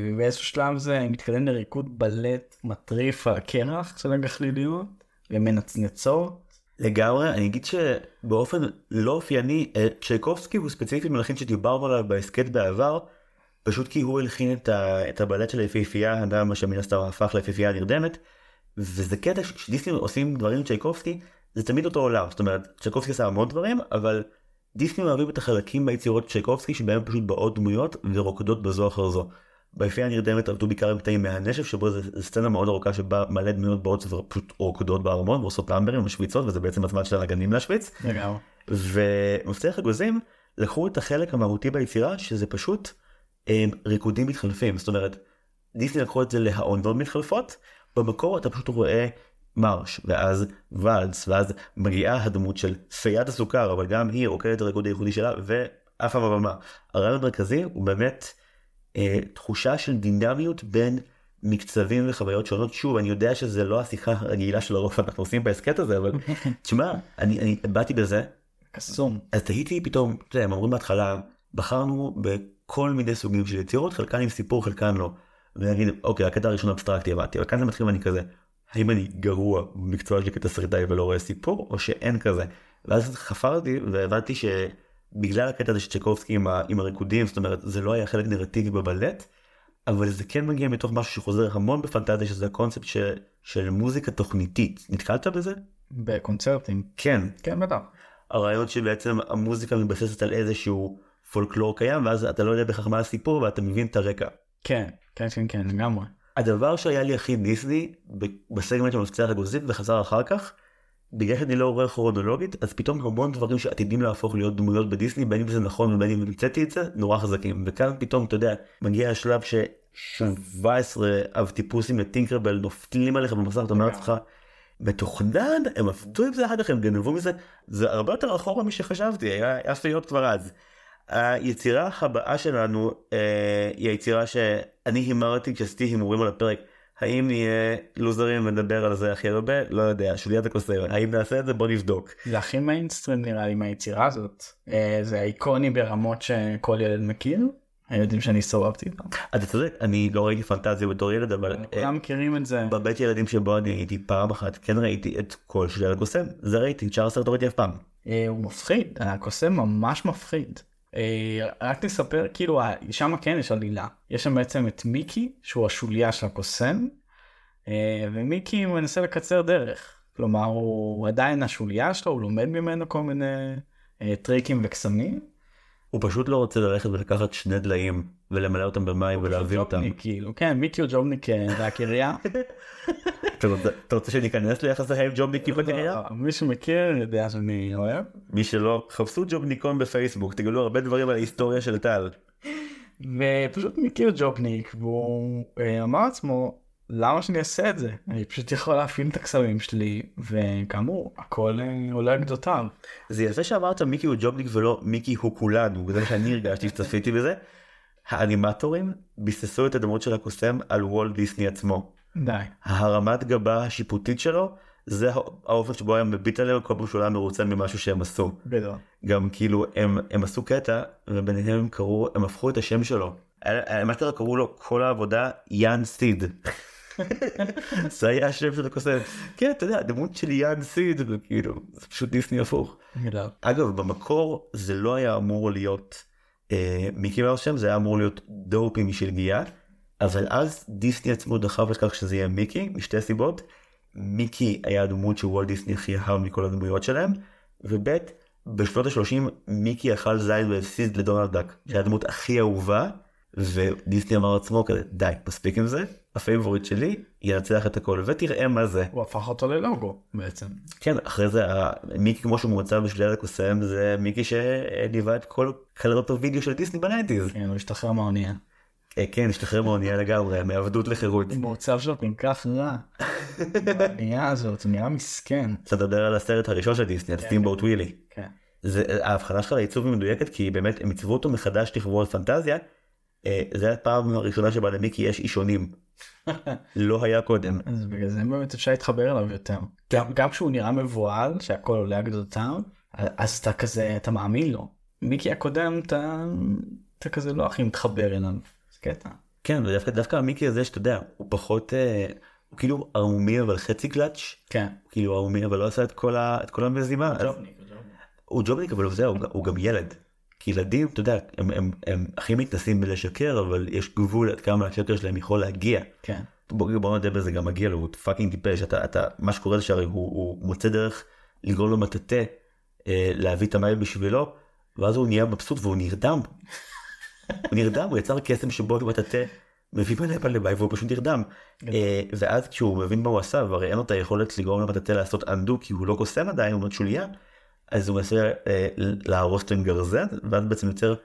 ובאיזשהו שלב זה מתקדם לריקוד בלט מטריף על הקרח של הגחליליות ומנצנצות. לגמרי אני אגיד שבאופן לא אופייני אה, צ'ייקובסקי הוא ספציפי מלחין שדיברנו עליו בהסכת בעבר פשוט כי הוא הלחין את, ה, את הבלט של היפיפייה אדם שמן הסתם הפך ליפיפייה הנרדמת וזה קטע שכשדיסני עושים דברים עם צ'ייקובסקי זה תמיד אותו עולם זאת אומרת צ'ייקובסקי עשה המון דברים אבל דיסני אוהבים את החלקים ביצירות צ'ייקובסקי שבהם פשוט באות דמויות ורוקדות בזו אחר זו. ביפייה הנרדמת עבדו בעיקר עם קטעים מהנשף שבו זה סצנה מאוד ארוכה שבה מלא דמויות באות ופשוט רוקדות בארמון ועושות פלמברים ומשוויצות וזה בעצם הזמן של הנגנים להשוויץ. ומפתח אגוזים לקחו את החלק המהותי ביצירה שזה פשוט הם, ריקודים מתחלפים זאת אומרת דיסני לקחו את זה להעונות מתחלפות במקור אתה פשוט רואה מרש ואז ואלס ואז מגיעה הדמות של פיית הסוכר אבל גם היא רוקדת את הריקוד הייחודי שלה ועפה בבמה. הרעיון המרכזי הוא באמת אה, תחושה של דינמיות בין מקצבים וחוויות שונות שוב אני יודע שזה לא השיחה הרגילה של הרוב אנחנו עושים בהסכת הזה אבל תשמע אני אני באתי בזה קסום. אז תהיתי פתאום, אתה יודע, הם אומרים בהתחלה, בחרנו בכל מיני סוגים של יצירות, חלקן עם סיפור, חלקן לא. ואני אגיד, אוקיי, הקטע הראשון אבסטרקטי הבנתי, אבל כאן זה מתחיל ואני כזה, האם אני גרוע במקצוע שלי כתסריטאי ולא רואה סיפור, או שאין כזה. ואז חפרתי והבנתי שבגלל הקטע הזה של צ'קובסקי עם, ה- עם הריקודים, זאת אומרת, זה לא היה חלק נרטיבי בבלט, אבל זה כן מגיע מתוך משהו שחוזר המון בפנטזיה, שזה הקונספט ש, של מוזיקה תוכניתית. נתקלת בזה? בקונצרטים. כן. כן בטח. הרעיון שבעצם המוזיקה מתבססת על איזשהו פולקלור קיים ואז אתה לא יודע בהכרח מה הסיפור ואתה מבין את הרקע. כן כן כן כן לגמרי. הדבר שהיה לי הכי דיסני בסגמנט של מפצח אגוזית וחזר אחר כך בגלל שאני לא רואה כרונולוגית אז פתאום המון דברים שעתידים להפוך להיות דמויות בדיסני בין אם זה נכון ובין אם המצאתי את זה נורא חזקים וכאן פתאום אתה יודע מגיע השלב ש... 17 אב טיפוסים לטינקרבל נופלים עליך במסך אתה אומר לעצמך מתוכנן הם עבדו עם זה אחר כך הם גנבו מזה זה הרבה יותר אחורה משחשבתי היה היה פיות כבר אז. היצירה הבאה שלנו אה, היא היצירה שאני הימרתי כשעשיתי הימורים על הפרק האם נהיה לוזרים ונדבר על זה הכי הרבה? לא יודע, שוליית הקוסם. האם נעשה את זה? בוא נבדוק. זה הכי מיינסטרים נראה לי מהיצירה הזאת. אה, זה איקוני ברמות שכל ילד מכיר. הילדים שאני סובבתי איתם. אתה צודק, אני לא ראיתי פנטזיה בתור ילד, אבל אה, כולם מכירים את זה. בבית ילדים שבו אני הייתי פעם אחת כן ראיתי את כל שוליית הקוסם. זה ראיתי, את שאר הסרט לא ראיתי אף פעם. אה, הוא מפחיד, הקוסם ממש מפחיד. אה, רק נספר, כאילו, שם כן יש עלילה. יש שם בעצם את מיקי, שהוא השוליה של הקוסם, אה, ומיקי מנסה לקצר דרך. כלומר, הוא עדיין השוליה שלו, הוא לומד ממנו כל מיני אה, טריקים וקסמים. הוא פשוט לא רוצה ללכת ולקחת שני דליים ולמלא אותם במים ולהביא אותם. ג'ובניק, כאילו, כן, מיקי הוא ג'ובניק אה, והקריה. אתה רוצה- שניכנס ליחס החיים ג'ובניקים בקריירה? לא, מי שמכיר יודע שאני אוהב. מי שלא, חפשו ג'ובניקון בפייסבוק, תגלו הרבה דברים על ההיסטוריה של טל. ופשוט מכיר ג'ובניק והוא אה, אמר לעצמו למה שאני אעשה את זה אני פשוט יכול להפעיל את הקסמים שלי וכאמור הכל אה, עולה על גדותיו. זה יפה שאמרת מיקי הוא ג'ובניק ולא מיקי הוא כולנו, זה מה שאני הרגשתי שצפיתי בזה. האנימטורים ביססו את הדמות של הקוסם על וולט דיסני עצמו. די. הרמת גבה השיפוטית שלו זה האופן שבו היה מביט עליהם כל פעם שהוא היה מרוצה ממשהו שהם עשו. גדול. גם כאילו הם, הם עשו קטע וביניהם הם קראו הם הפכו את השם שלו. מה שקרה קראו לו כל העבודה יאן סיד. זה היה השם של הקוסם. כן אתה יודע הדמות של יאן סיד וכאילו זה פשוט דיסני הפוך. אגב במקור זה לא היה אמור להיות אה, מיקי מאוס שם זה היה אמור להיות דופי משלגיה אבל אז דיסני עצמו דחף לכך שזה יהיה מיקי משתי סיבות. מיקי היה הדמות שוולט דיסני הכי אהב מכל הדמויות שלהם וב' בשנות ה-30 מיקי אכל זין והפסיד לדונלד דאק שהיה הדמות הכי אהובה ודיסני אמר לעצמו כזה די מספיק עם זה ה favorite שלי ינצח את הכל ותראה מה זה הוא הפך אותו ללוגו בעצם. כן אחרי זה מיקי כמו שהוא מוצא בשוליית הקוסם זה מיקי שליווה את כל קלטות הוידאו של דיסני ב nineties. כן, הוא השתחרר מהאונייה. אה, כן השתחרר מהאונייה לגמרי מעבדות לחירות. המצב שלו כל כך רע. באונייה הזאת נראה מסכן. אתה מדבר על הסרט הראשון של דיסני, על סטימבוט ווילי. כן. ההבחנה שלך לעיצוב היא מדויקת כי באמת הם עיצבו אותו מחדש לכבוד פנטזיה. אה, זה הפעם הראשונה שבה למיקי יש אישונים. לא היה קודם. אז בגלל זה באמת אפשר להתחבר אליו יותר. גם, כשהוא נראה מבוהל שהכל עולה על גדותיו אז אתה כזה אתה מאמין לו. מיקי הקודם אתה, אתה כזה לא הכי מתחבר אליו. זה קטע. כן ודווקא דווקא המיקי הזה שאתה יודע הוא פחות אה, הוא כאילו ערמומי אבל חצי klutz. כן. כאילו ערמומי אבל לא עשה את כל ה- את כל המזימה. הוא ג'ובניק אבל זהו הוא, הוא גם ילד. כי ילדים אתה יודע הם, הם, הם הכי מתנסים בלשקר אבל יש גבול עד כמה השקר שלהם יכול להגיע. כן. בוא, בוא נודה בזה גם מגיע לו הוא fucking טיפש אתה, אתה מה שקורה זה שהרי הוא, הוא מוצא דרך לגרום לו מטאטא אה, להביא את המים בשבילו ואז הוא נהיה מבסוט והוא נרדם. הוא נרדם הוא יצר קסם שבו מטאטא מביא מלא מלא מים והוא פשוט נרדם. אה, ואז כשהוא מבין מה הוא עשה והרי אין לו את היכולת לגרום למטאטא לעשות אנדו כי הוא לא קוסם עדיין הוא עוד שוליה. אז הוא מנסה אה, להרוס את הגרזן ואז בעצם יוצר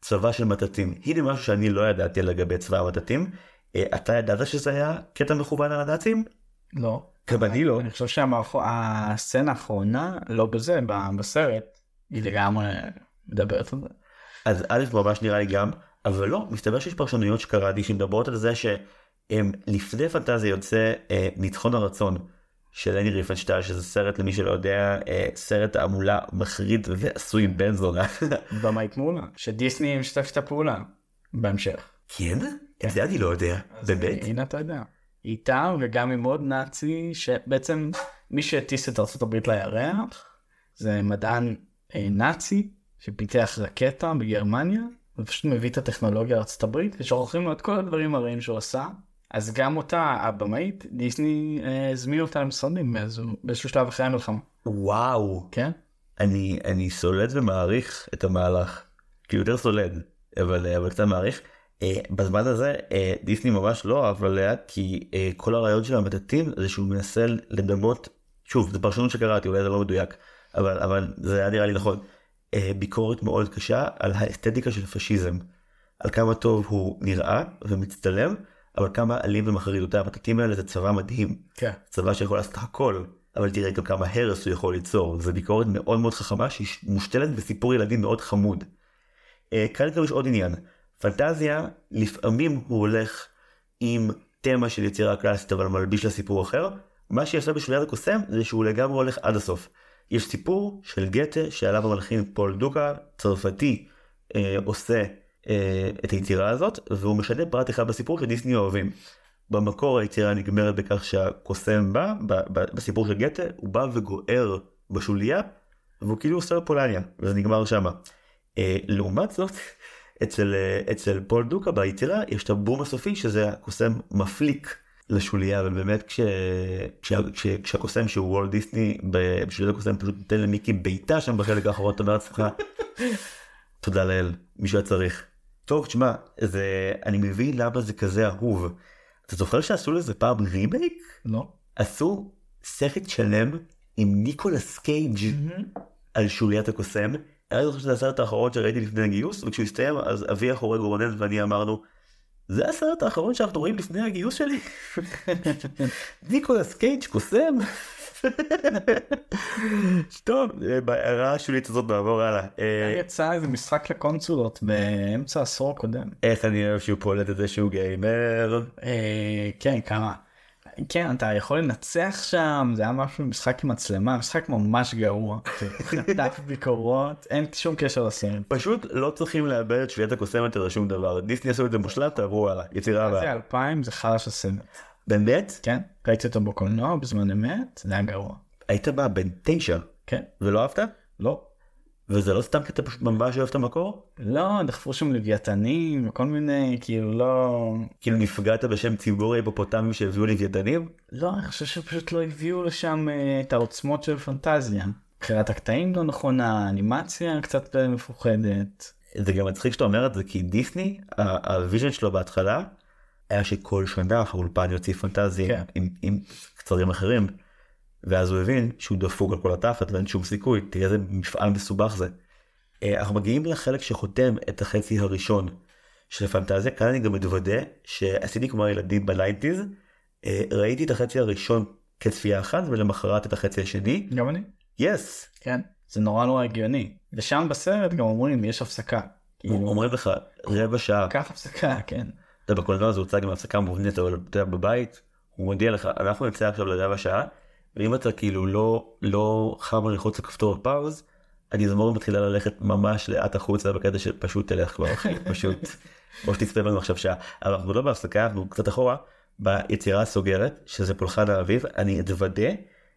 צבא של מטאטים. הנה משהו שאני לא ידעתי לגבי צבא המטאטים. אה, אתה ידעת שזה היה קטע מכוון על הנאצים? לא. גם אני לא. אני חושב שהסצנה האחרונה לא בזה בסרט היא לגמרי מדברת על זה. אז א' ממש נראה לי גם אבל לא מסתבר שיש פרשנויות שקראתי שמדברות על זה שלפני פנטזיה יוצא אה, ניצחון הרצון של לני ריפנשטייל שזה סרט למי שלא יודע אה, סרט תעמולה מחריד ועשוי בן זונה. במאית מולה שדיסני משתף את הפעולה בהמשך. כן? את זה אני לא יודע. באמת? הנה אתה יודע. איתם וגם עם עוד נאצי שבעצם מי שהטיס את ארה"ב לירח זה מדען אה, נאצי שפיתח רקטה בגרמניה ופשוט מביא את הטכנולוגיה לארה"ב ושוכחים לו את כל הדברים הרעים שהוא עשה. אז גם אותה הבמאית דיסני אה, הזמין אותה למשרדים באיזשהו שלב אחרי המלחמה. וואו. כן? אני אני סולד ומעריך את המהלך. כאילו יותר סולד אבל אבל קצת מעריך. אה, בזמן הזה אה, דיסני ממש לא אהב עליה כי אה, כל הרעיון של המטאטים זה שהוא מנסה לדמות שוב זה פרשנות שקראתי אולי זה לא מדויק אבל אבל זה היה נראה לי נכון אה, ביקורת מאוד קשה על האסתטיקה של פשיזם. על כמה טוב הוא נראה ומצטלם אבל כמה אלים ומחריד אותה המטאטים האלה זה צבא מדהים. כן. צבא שיכול לעשות הכל אבל תראה גם כמה הרס הוא יכול ליצור זה ביקורת מאוד מאוד חכמה שהיא מושתלת בסיפור ילדים מאוד חמוד. אה, כאן גם יש עוד עניין פנטזיה לפעמים הוא הולך עם תמה של יצירה קלאסית אבל מלביש לה סיפור אחר. מה שיפה בשוליית הקוסם זה שהוא לגמרי הולך עד הסוף. יש סיפור של גתה שעליו המלחין פול דוקה צרפתי אה, עושה את היצירה הזאת והוא משנה פרט אחד בסיפור שדיסני אוהבים. במקור היצירה נגמרת בכך שהקוסם בא בסיפור של גתה הוא בא וגוער בשוליה והוא כאילו עושה פולניה וזה נגמר שמה. אה, לעומת זאת אצל, אה, אצל פול דוקה ביצירה יש את הבום הסופי שזה הקוסם מפליק לשוליה ובאמת כש, כש, כש, כשהקוסם שהוא וולט דיסני בשביל הקוסם פשוט נותן למיקי בעיטה שם בחלק האחרון אתה אומר לעצמך תודה לאל מישהו היה צריך. טוב תשמע זה אני מבין למה זה כזה אהוב. אתה זוכר שעשו לזה פעם רימייק? לא. עשו סרט שלם עם ניקולס קייג' על שוליית הקוסם. לי חושב שזה הסרט האחרון שראיתי לפני הגיוס וכשהוא הסתיים אז אבי החורג רונן ואני אמרנו זה הסרט האחרון שאנחנו רואים לפני הגיוס שלי. ניקולס קייג' קוסם. טוב בהערה השולית הזאת נעבור הלאה. אה, יצא איזה משחק לקונסולות באמצע העשור הקודם. איך אני אוהב שהוא פולט את זה שהוא gamer. אה, כן כמה. כן אתה יכול לנצח שם זה היה משהו משחק עם מצלמה משחק ממש גרוע. חטף ביקורות אין שום קשר לסרט. פשוט לא צריכים לאבד את שביעת הקוסם יותר לשום דבר. דיסני עשו את זה מושלם תעברו הלאה. יצירה זה הבאה. 2000 זה חלש הסרט. באמת? כן ראיתי אותו בקולנוע בזמן אמת זה היה גרוע. היית בא בן תשע כן ולא אהבת? לא. וזה לא סתם כי אתה פשוט ממש אוהב את המקור? לא דחפו שם לוויתנים וכל מיני כאילו לא כאילו נפגעת בשם ציבור ההיפופוטמים שהביאו לוויתנים? לא אני חושב שפשוט לא הביאו לשם אה, את העוצמות של פנטזיה. בחירת הקטעים לא נכונה אנימציה קצת מפוחדת. זה גם מצחיק שאתה אומר את זה כי דיסני ה vision שלו בהתחלה היה שכל שנה האולפן יוציא פנטזיה כן. עם, עם קצרים אחרים. ואז הוא הבין שהוא דפוק על כל התחת ואין שום סיכוי תראה איזה מפעל מסובך זה. אה, אנחנו מגיעים לחלק שחותם את החצי הראשון של פנטזיה כאן אני גם מתוודה שעשיתי כמו הילדים ב nineties אה, ראיתי את החצי הראשון כצפייה אחת ולמחרת את החצי השני גם אני. yes כן. זה נורא נורא הגיוני. ושם בסרט גם אומרים יש הפסקה. אומרים לך רבע שעה קח הפסקה כן. אתה יודע, בקולנוע זה הוצג עם הפסקה מובנית אבל אתה יודע בבית הוא מודיע לך אנחנו נצא עכשיו לרבע שעה ואם אתה כאילו לא לא חם ללחוץ לכפתור pause הגזמורת מתחילה ללכת ממש לאט החוצה בקטע של פשוט תלך כבר אחי פשוט או שתצפה בנו עכשיו שעה אבל אנחנו לא בהפסקה אנחנו קצת אחורה ביצירה הסוגרת שזה פולחן האביב אני אתוודה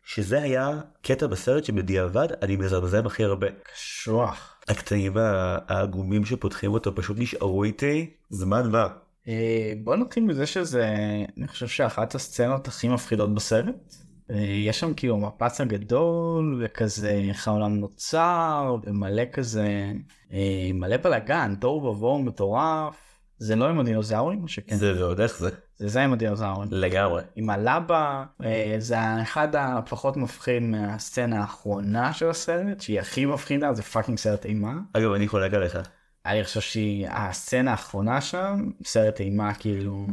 שזה היה קטע בסרט שבדיעבד אני מזמזם הכי הרבה קשוח. הקטעים העגומים שפותחים אותו פשוט נשארו איתי זמן מה. אה, בוא נתחיל מזה שזה אני חושב שאחת הסצנות הכי מפחידות בסרט. אה, יש שם כאילו מפץ הגדול וכזה איך העולם נוצר ומלא כזה אה, מלא בלאגן תוהו ובוהו מטורף. זה לא עם הדינוזאורים או שכן? זה ועוד איך זה זה זה עם הדינוזאורים. לגמרי. עם הלבה זה אחד הפחות מפחיד מהסצנה האחרונה של הסרט שהיא הכי מפחידה זה fucking סרט אימה. אגב אני חולק עליך אני חושב שהיא הסצנה האחרונה שם סרט אימה כאילו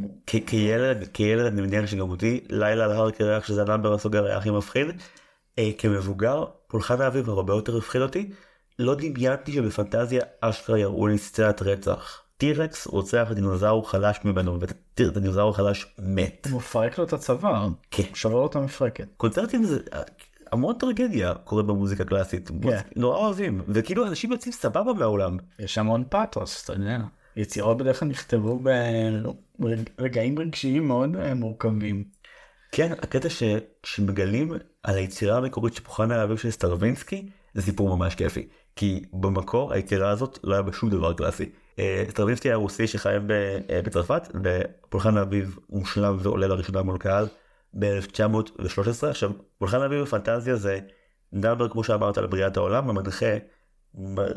כילד כילד אני מניח שגם אותי לילה על הר קרח שזה ה number הסוגר היה הכי מפחיד. אה, כמבוגר פולחן האביב הרבה יותר הפחיד אותי. לא דמיינתי שבפנטזיה אשכרה יראו לי סצנת רצח. T-Rex רוצח דינוזאור חלש ממנו ודינוזאור חלש מת. הוא מפרק לו את הצוואר כן. שובר לו את המפרקת. קונצרטים זה המון טרגדיה קורה במוזיקה קלאסית. כן. נורא אוהבים וכאילו אנשים יוצאים סבבה מהעולם. יש המון פאתוס אתה יודע. יצירות בדרך כלל נכתבו ברגעים רגשיים מאוד אה, מורכבים. כן, הקטע שכשמגלים על היצירה המקורית של פולחן האביב של סטרווינסקי, זה סיפור ממש כיפי. כי במקור היצירה הזאת לא היה בה שום דבר קלאסי. אה, סטרווינסקי היה רוסי שחי אה, בצרפת, ופולחן האביב מושלם ועולה לראשונה מול קהל ב-1913. עכשיו, פולחן האביב בפנטזיה זה number כמו שאמרת על בריאת העולם, המנחה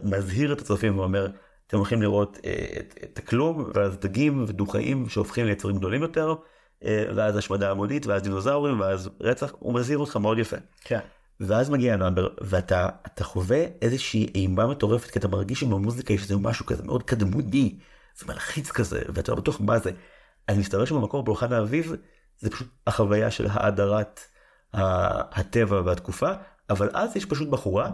מזהיר את הצופים ואומר, אתם הולכים לראות אה, את, את הכלום, ואז דגים ודו-חיים שהופכים ליצורים גדולים יותר. אה, ואז השמדה המונית ואז דינוזאורים ואז רצח הוא מזהיר אותך מאוד יפה כן. ואז מגיע ה number ואתה אתה חווה איזושהי אימה מטורפת כי אתה מרגיש שבמוזיקה יש איזה משהו כזה מאוד קדמוני זה מלחיץ כזה ואתה לא בטוח מה זה. אני מסתבר שבמקור פולחן האביב זה פשוט החוויה של האדרת הטבע והתקופה אבל אז יש פשוט בחורה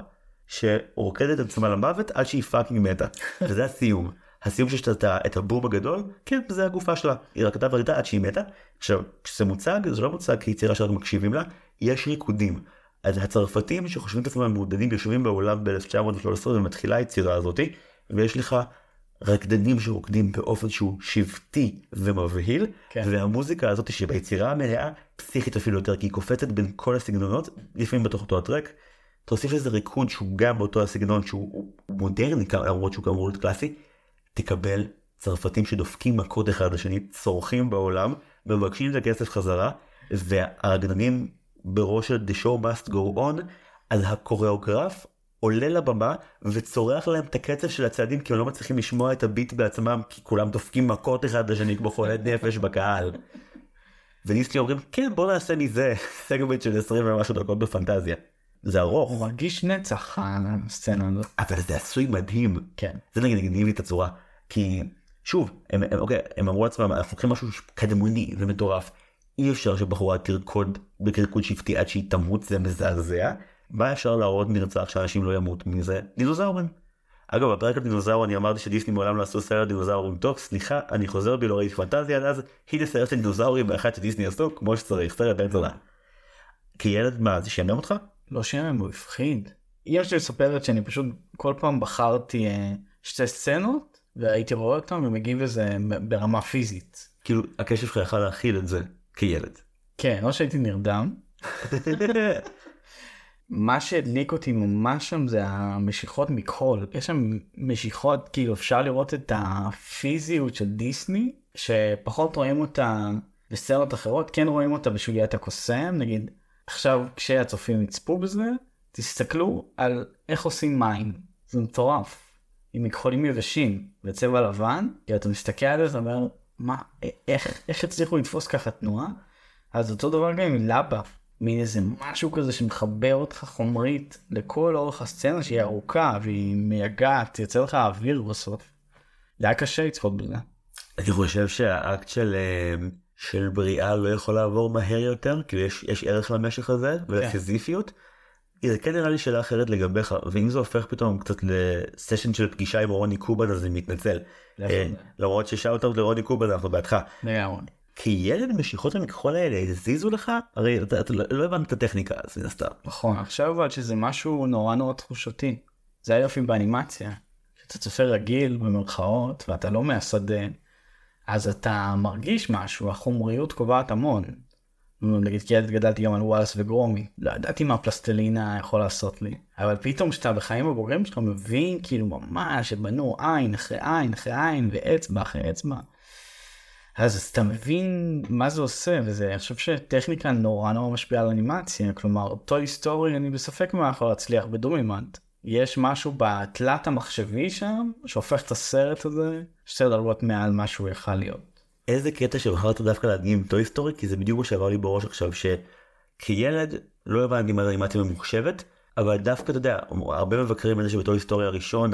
שרוקדת את עצמה למוות עד שהיא fucking מתה וזה הסיום. הסיום שיש את הבום הגדול, כן, זה הגופה שלה. היא רקדה ורקדה עד שהיא מתה. עכשיו, כשזה מוצג, זה לא מוצג כיצירה שאנחנו מקשיבים לה, יש ריקודים. אז הצרפתים שחושבים את עצמם מעודנים יושבים באולם ב-1913 ומתחילה היצירה הזאתי, ויש לך רקדנים שרוקדים באופן שהוא שבטי ומבהיל, כן. והמוזיקה הזאת שביצירה המלאה פסיכית אפילו יותר, כי היא קופצת בין כל הסגנונות, לפעמים בתוך אותו הטרק. תוסיף לזה ריקוד שהוא גם באותו הסגנון שהוא הוא מודרני למרות שהוא כאמור להיות קלאסי, תקבל צרפתים שדופקים מכות אחד לשני, צורכים בעולם, מבקשים את הכסף חזרה, והרקדנים בראש של The show must go on, אז הקוריאוגרף עולה לבמה וצורח להם את הקצב של הצעדים כי הם לא מצליחים לשמוע את הביט בעצמם כי כולם דופקים מכות אחד לשני כמו חולד נפש בקהל. ודיסני אומרים כן בוא נעשה מזה סגמנט של 20 ומשהו דקות בפנטזיה. זה ארוך הוא מרגיש נצח הסצנה הזאת. אבל זה עשוי מדהים. כן. זה נגיד הגניב לי את הצורה כי שוב הם, הם, אוקיי, הם אמרו לעצמם אנחנו לוקחים משהו קדמוני ומטורף אי אפשר שבחורה תרקוד בקרקוד שבטי עד שהיא תמות זה מזעזע מה אפשר להראות נרצח שאנשים לא ימות מזה דינוזאורים. אגב בפרק על דינוזאור אני אמרתי שדיסני מעולם לא עשו סרט דינוזאורים טוב סליחה אני חוזר בי לא ראיתי פנטזיה עד אז הנה סרט של דינוזאורים באחד שדיסני עשו כמו שצריך סרט בן זונה. כילד מה זה שיאמר אותך? לא שם הוא הפחיד. אמא שלי מספרת שאני פשוט כל פעם בחרתי אה, שתי סצנות והייתי רואה אותם ומגיב לזה ברמה פיזית. כאילו הקשב שלך יכל להכיל את זה כילד. כן, או שהייתי נרדם. מה שהדליק אותי ממש שם זה המשיכות מכחול. יש שם משיכות, כאילו אפשר לראות את הפיזיות של דיסני, שפחות רואים אותה בסצנות אחרות, כן רואים אותה בשליית הקוסם, נגיד עכשיו כשהצופים יצפו בזה, תסתכלו על איך עושים מים, זה מטורף. עם מכחולים יבשים וצבע לבן, כי אתה מסתכל על זה ואומר, מה, איך, איך הצליחו לתפוס ככה תנועה? אז אותו דבר גם עם לבה, מין איזה משהו כזה שמחבר אותך חומרית לכל אורך הסצנה שהיא ארוכה והיא מייגעת, יוצא לך אוויר בסוף. זה היה קשה לצפות בזה. אני חושב שהאקט של אה, של בריאה לא יכול לעבור מהר יותר כי יש יש ערך למשך הזה ולסיזיפיות. זה כן נראה לי שאלה אחרת לגביך ואם זה הופך פתאום קצת לסשן של פגישה עם רוני קובן אז אני מתנצל. אה, למרות ששאוט אאוט לרוני קובן אנחנו בעדך. לגמרי. כילד משיכות המכחול האלה הזיזו לך הרי אתה, אתה לא הבנת את הטכניקה אז מן הסתם. נכון עכשיו אבל שזה משהו נורא נורא תחושתי. זה היופי באנימציה. שאתה צופה רגיל במרכאות ואתה לא מהשדה אז אתה מרגיש משהו החומריות קובעת המון. נגיד כילד גדלתי גם על וואלאס וגרומיט לא ידעתי מה פלסטלינה יכול לעשות לי אבל פתאום כשאתה בחיים הבוגרים שלך מבין כאילו ממש שבנו עין אחרי עין אחרי עין ואצבע אחרי אצבע. אז אתה מבין מה זה עושה וזה אני חושב שטכניקה נורא נורא משפיעה על אנימציה כלומר Toy Story אני בספק מה יכול להצליח בדו מימד יש משהו בתלת המחשבי שם שהופך את הסרט הזה שתי דרגות מעל מה שהוא יכל להיות. איזה קטע שבחרת דווקא להדגים Toy Story כי זה בדיוק מה שעבר לי בראש עכשיו שכילד לא הבנתי מה זה אנימציה ממוחשבת אבל דווקא אתה יודע הרבה מבקרים על זה שב Toy Story הראשון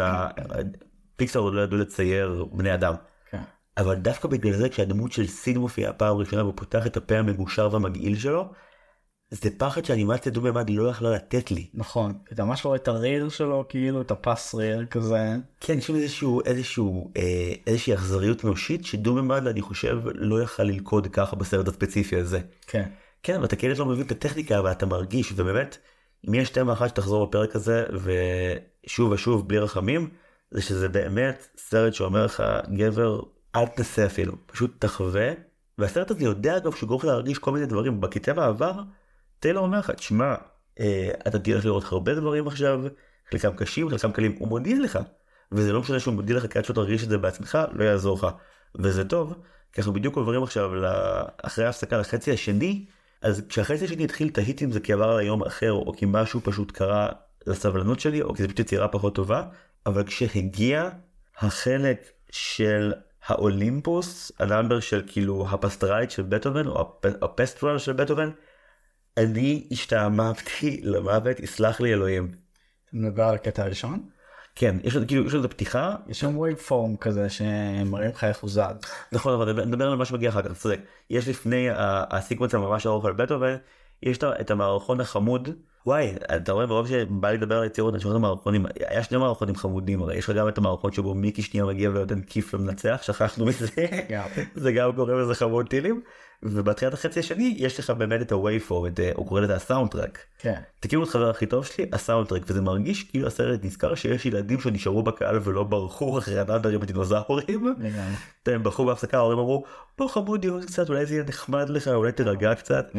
פיקסר עוד לא ידעו לצייר בני אדם. אבל דווקא בגלל זה כשהדמות של סיד מופיעה פעם ראשונה ופותח את הפה המגושר והמגעיל שלו זה פחד שאנימציה דו מימד לא יכלה לתת לי. נכון אתה ממש רואה את הריר שלו כאילו את הפס ריר כזה. כן יש שם איזשהו איזשהו אה, איזושהי אכזריות אנושית שדו מימד אני חושב לא יכל ללכוד ככה בסרט הספציפי הזה. כן. כן אבל אתה כאילו לא מבין את הטכניקה אבל אתה מרגיש ובאמת אם יש תמה אחת שתחזור בפרק הזה ושוב ושוב בלי רחמים זה שזה באמת סרט שאומר לך גבר אל תנסה אפילו פשוט תחווה והסרט הזה יודע אגב שהוא גורם להרגיש כל מיני דברים. בכתב העבר. טיילור אומר לך תשמע אה, אתה תלך לראות הרבה דברים עכשיו חלקם קשים חלקם קלים. הוא מודיע לך וזה לא משנה שהוא מודיע לך כי עד שאתה תרגיש את זה בעצמך לא יעזור לך. וזה טוב כי אנחנו בדיוק עוברים עכשיו אחרי ההפסקה לחצי השני. אז כשהחצי השני התחיל תהיתי אם זה כי עבר על היום אחר או כי משהו פשוט קרה לסבלנות שלי או כי זה פשוט יצירה פחות טובה. אבל כשהגיע החלק של האולימפוס ה number של כאילו הפסטרלית של בטהובן או הפסטרל של בטהובן אני השתעממתי למוות יסלח לי אלוהים. אתה מדבר על הקטע הראשון? כן יש לנו כאילו יש לנו את הפתיחה יש שם waveform כזה שמראים לך איך הוא זז. נכון אבל נדבר על מה שמגיע אחר כך צודק יש לפני ה sequence הממש ארוך על בטהובן יש את המערכון החמוד וואי אתה רואה מרוב שבא לי לדבר על יצירות אני שומע את המערכונים היה שני מערכונים חמודים הרי יש לך גם את המערכון שבו מיקי שנייה מגיע ונותן כיף למנצח שכחנו מזה זה גם קורא לזה חמוד טילים ובתחילת החצי השני יש לך באמת את ה-way forward הוא קורא לזה הסאונד טרק. כן. תכירו את חבר הכי טוב שלי הסאונד טרק וזה מרגיש כאילו הסרט נזכר שיש ילדים שנשארו בקהל ולא ברחו אחרי הנאדרים הדינוזאורים. הם ברחו בהפסקה ההורים אמרו בוא חמודי עוד קצת אולי זה יהיה נחמד לך אולי תירגע קצת.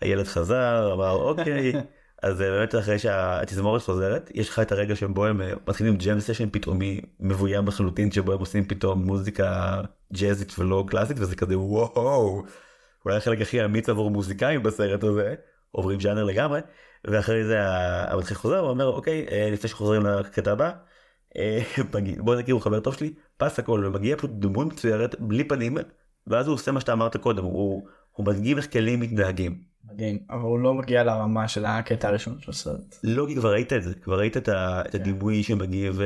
הילד חזר אמר אוקיי. אז באמת אחרי שהתזמורת חוזרת יש לך את הרגע שבו הם אה, מתחילים ג'ם סשן פתאומי מבוים לחלוטין שבו הם עושים פתאום מוזיקה ג'אזית ולא קלאסית וזה כזה וואו אולי החלק הכי אמיץ עבור מוזיקאים בסרט הזה עוברים ז'אנר לגמרי ואחרי זה המתחיל חוזר ואומר אוקיי אה, לפני שחוזרים לקטע הבא אה, בוא נכירו חבר טוב שלי פס הכל ומגיע פשוט דמות מצוירת בלי פנים ואז הוא עושה מה שאתה אמרת קודם הוא, הוא מדגים איך כלים מתנהגים. מדהים אבל הוא לא מגיע לרמה של הקטע הראשון של הסרט. לא כי כבר ראית את זה כבר ראית את, ה, את הדימוי שמגיב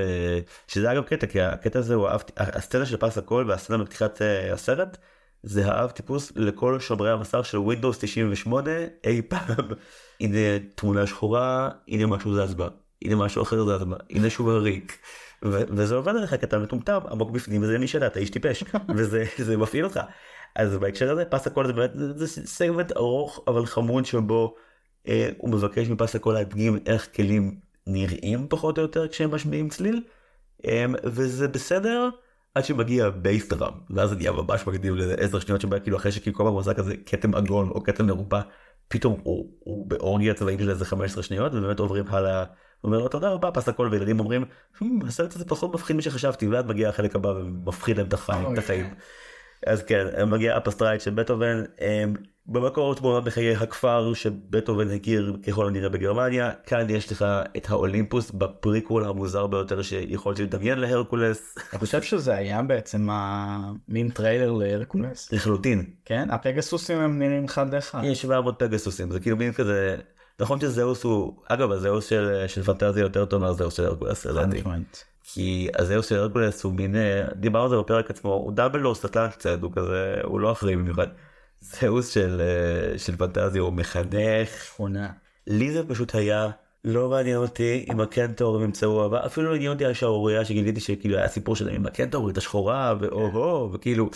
שזה אגב קטע כי הקטע הזה הוא אהבתי הסצנה של פס הכל והסצנה בפתיחת אה, הסרט זה האב טיפוס לכל שומרי המסך של Windows 98 אי פעם. הנה תמונה שחורה הנה משהו זז בה הנה משהו אחר זז בה הנה שוב הריק. וזה עובד עליך כי אתה מטומטם עמוק בפנים וזה משנה אתה איש טיפש וזה מפעיל אותך. אז בהקשר הזה פס הכל זה באמת זה סגמנט ארוך אבל חמוד שבו אה, הוא מבקש מפס הכל להדגים איך כלים נראים פחות או יותר כשהם משמיעים צליל אה, וזה בסדר עד שמגיע bass drum ואז זה נהיה ממש לאיזה 10 שניות שבא כאילו אחרי שכאילו כל פעם עושה כזה כתם עגול או כתם מרובע פתאום הוא, הוא באורגיה צבאית של איזה 15 שניות ובאמת עוברים הלאה. הוא אומר לו תודה רבה פס הכל וילדים אומרים הסרט הזה פחות מפחיד משחשבתי ואז מגיע החלק הבא ומפחיד להם את החיים. אז כן מגיע הפסטרל של בטהובן במקור הוא תמונה בחיי הכפר שבטהובן הכיר ככל הנראה בגרמניה כאן יש לך את האולימפוס בפריקול המוזר ביותר שיכולתי לדמיין להרקולס. אני חושב שזה היה בעצם המין טריילר להרקולס. לחלוטין. כן הפגסוסים הם נראים אחד לאחד. יש 700 פגסוסים זה כאילו מין כזה נכון שזאוס הוא אגב הזאוס של, של פנטזיה יותר טוב מהזאוס של הרקולס. כי הזאוס של הרקולס הוא מין דיברנו על זה בפרק עצמו הוא דמבלדור סטלן קצת הוא כזה הוא לא אחראי במיוחד. זאוס של של פנטזיה הוא מחנך שכונה לי זה פשוט היה לא מעניין אותי אם הקנטור ימצאו אבל אפילו לא עניין אותי השערורייה שגיליתי שכאילו היה סיפור שלהם עם הקנטור את השחורה ואוהו וכאילו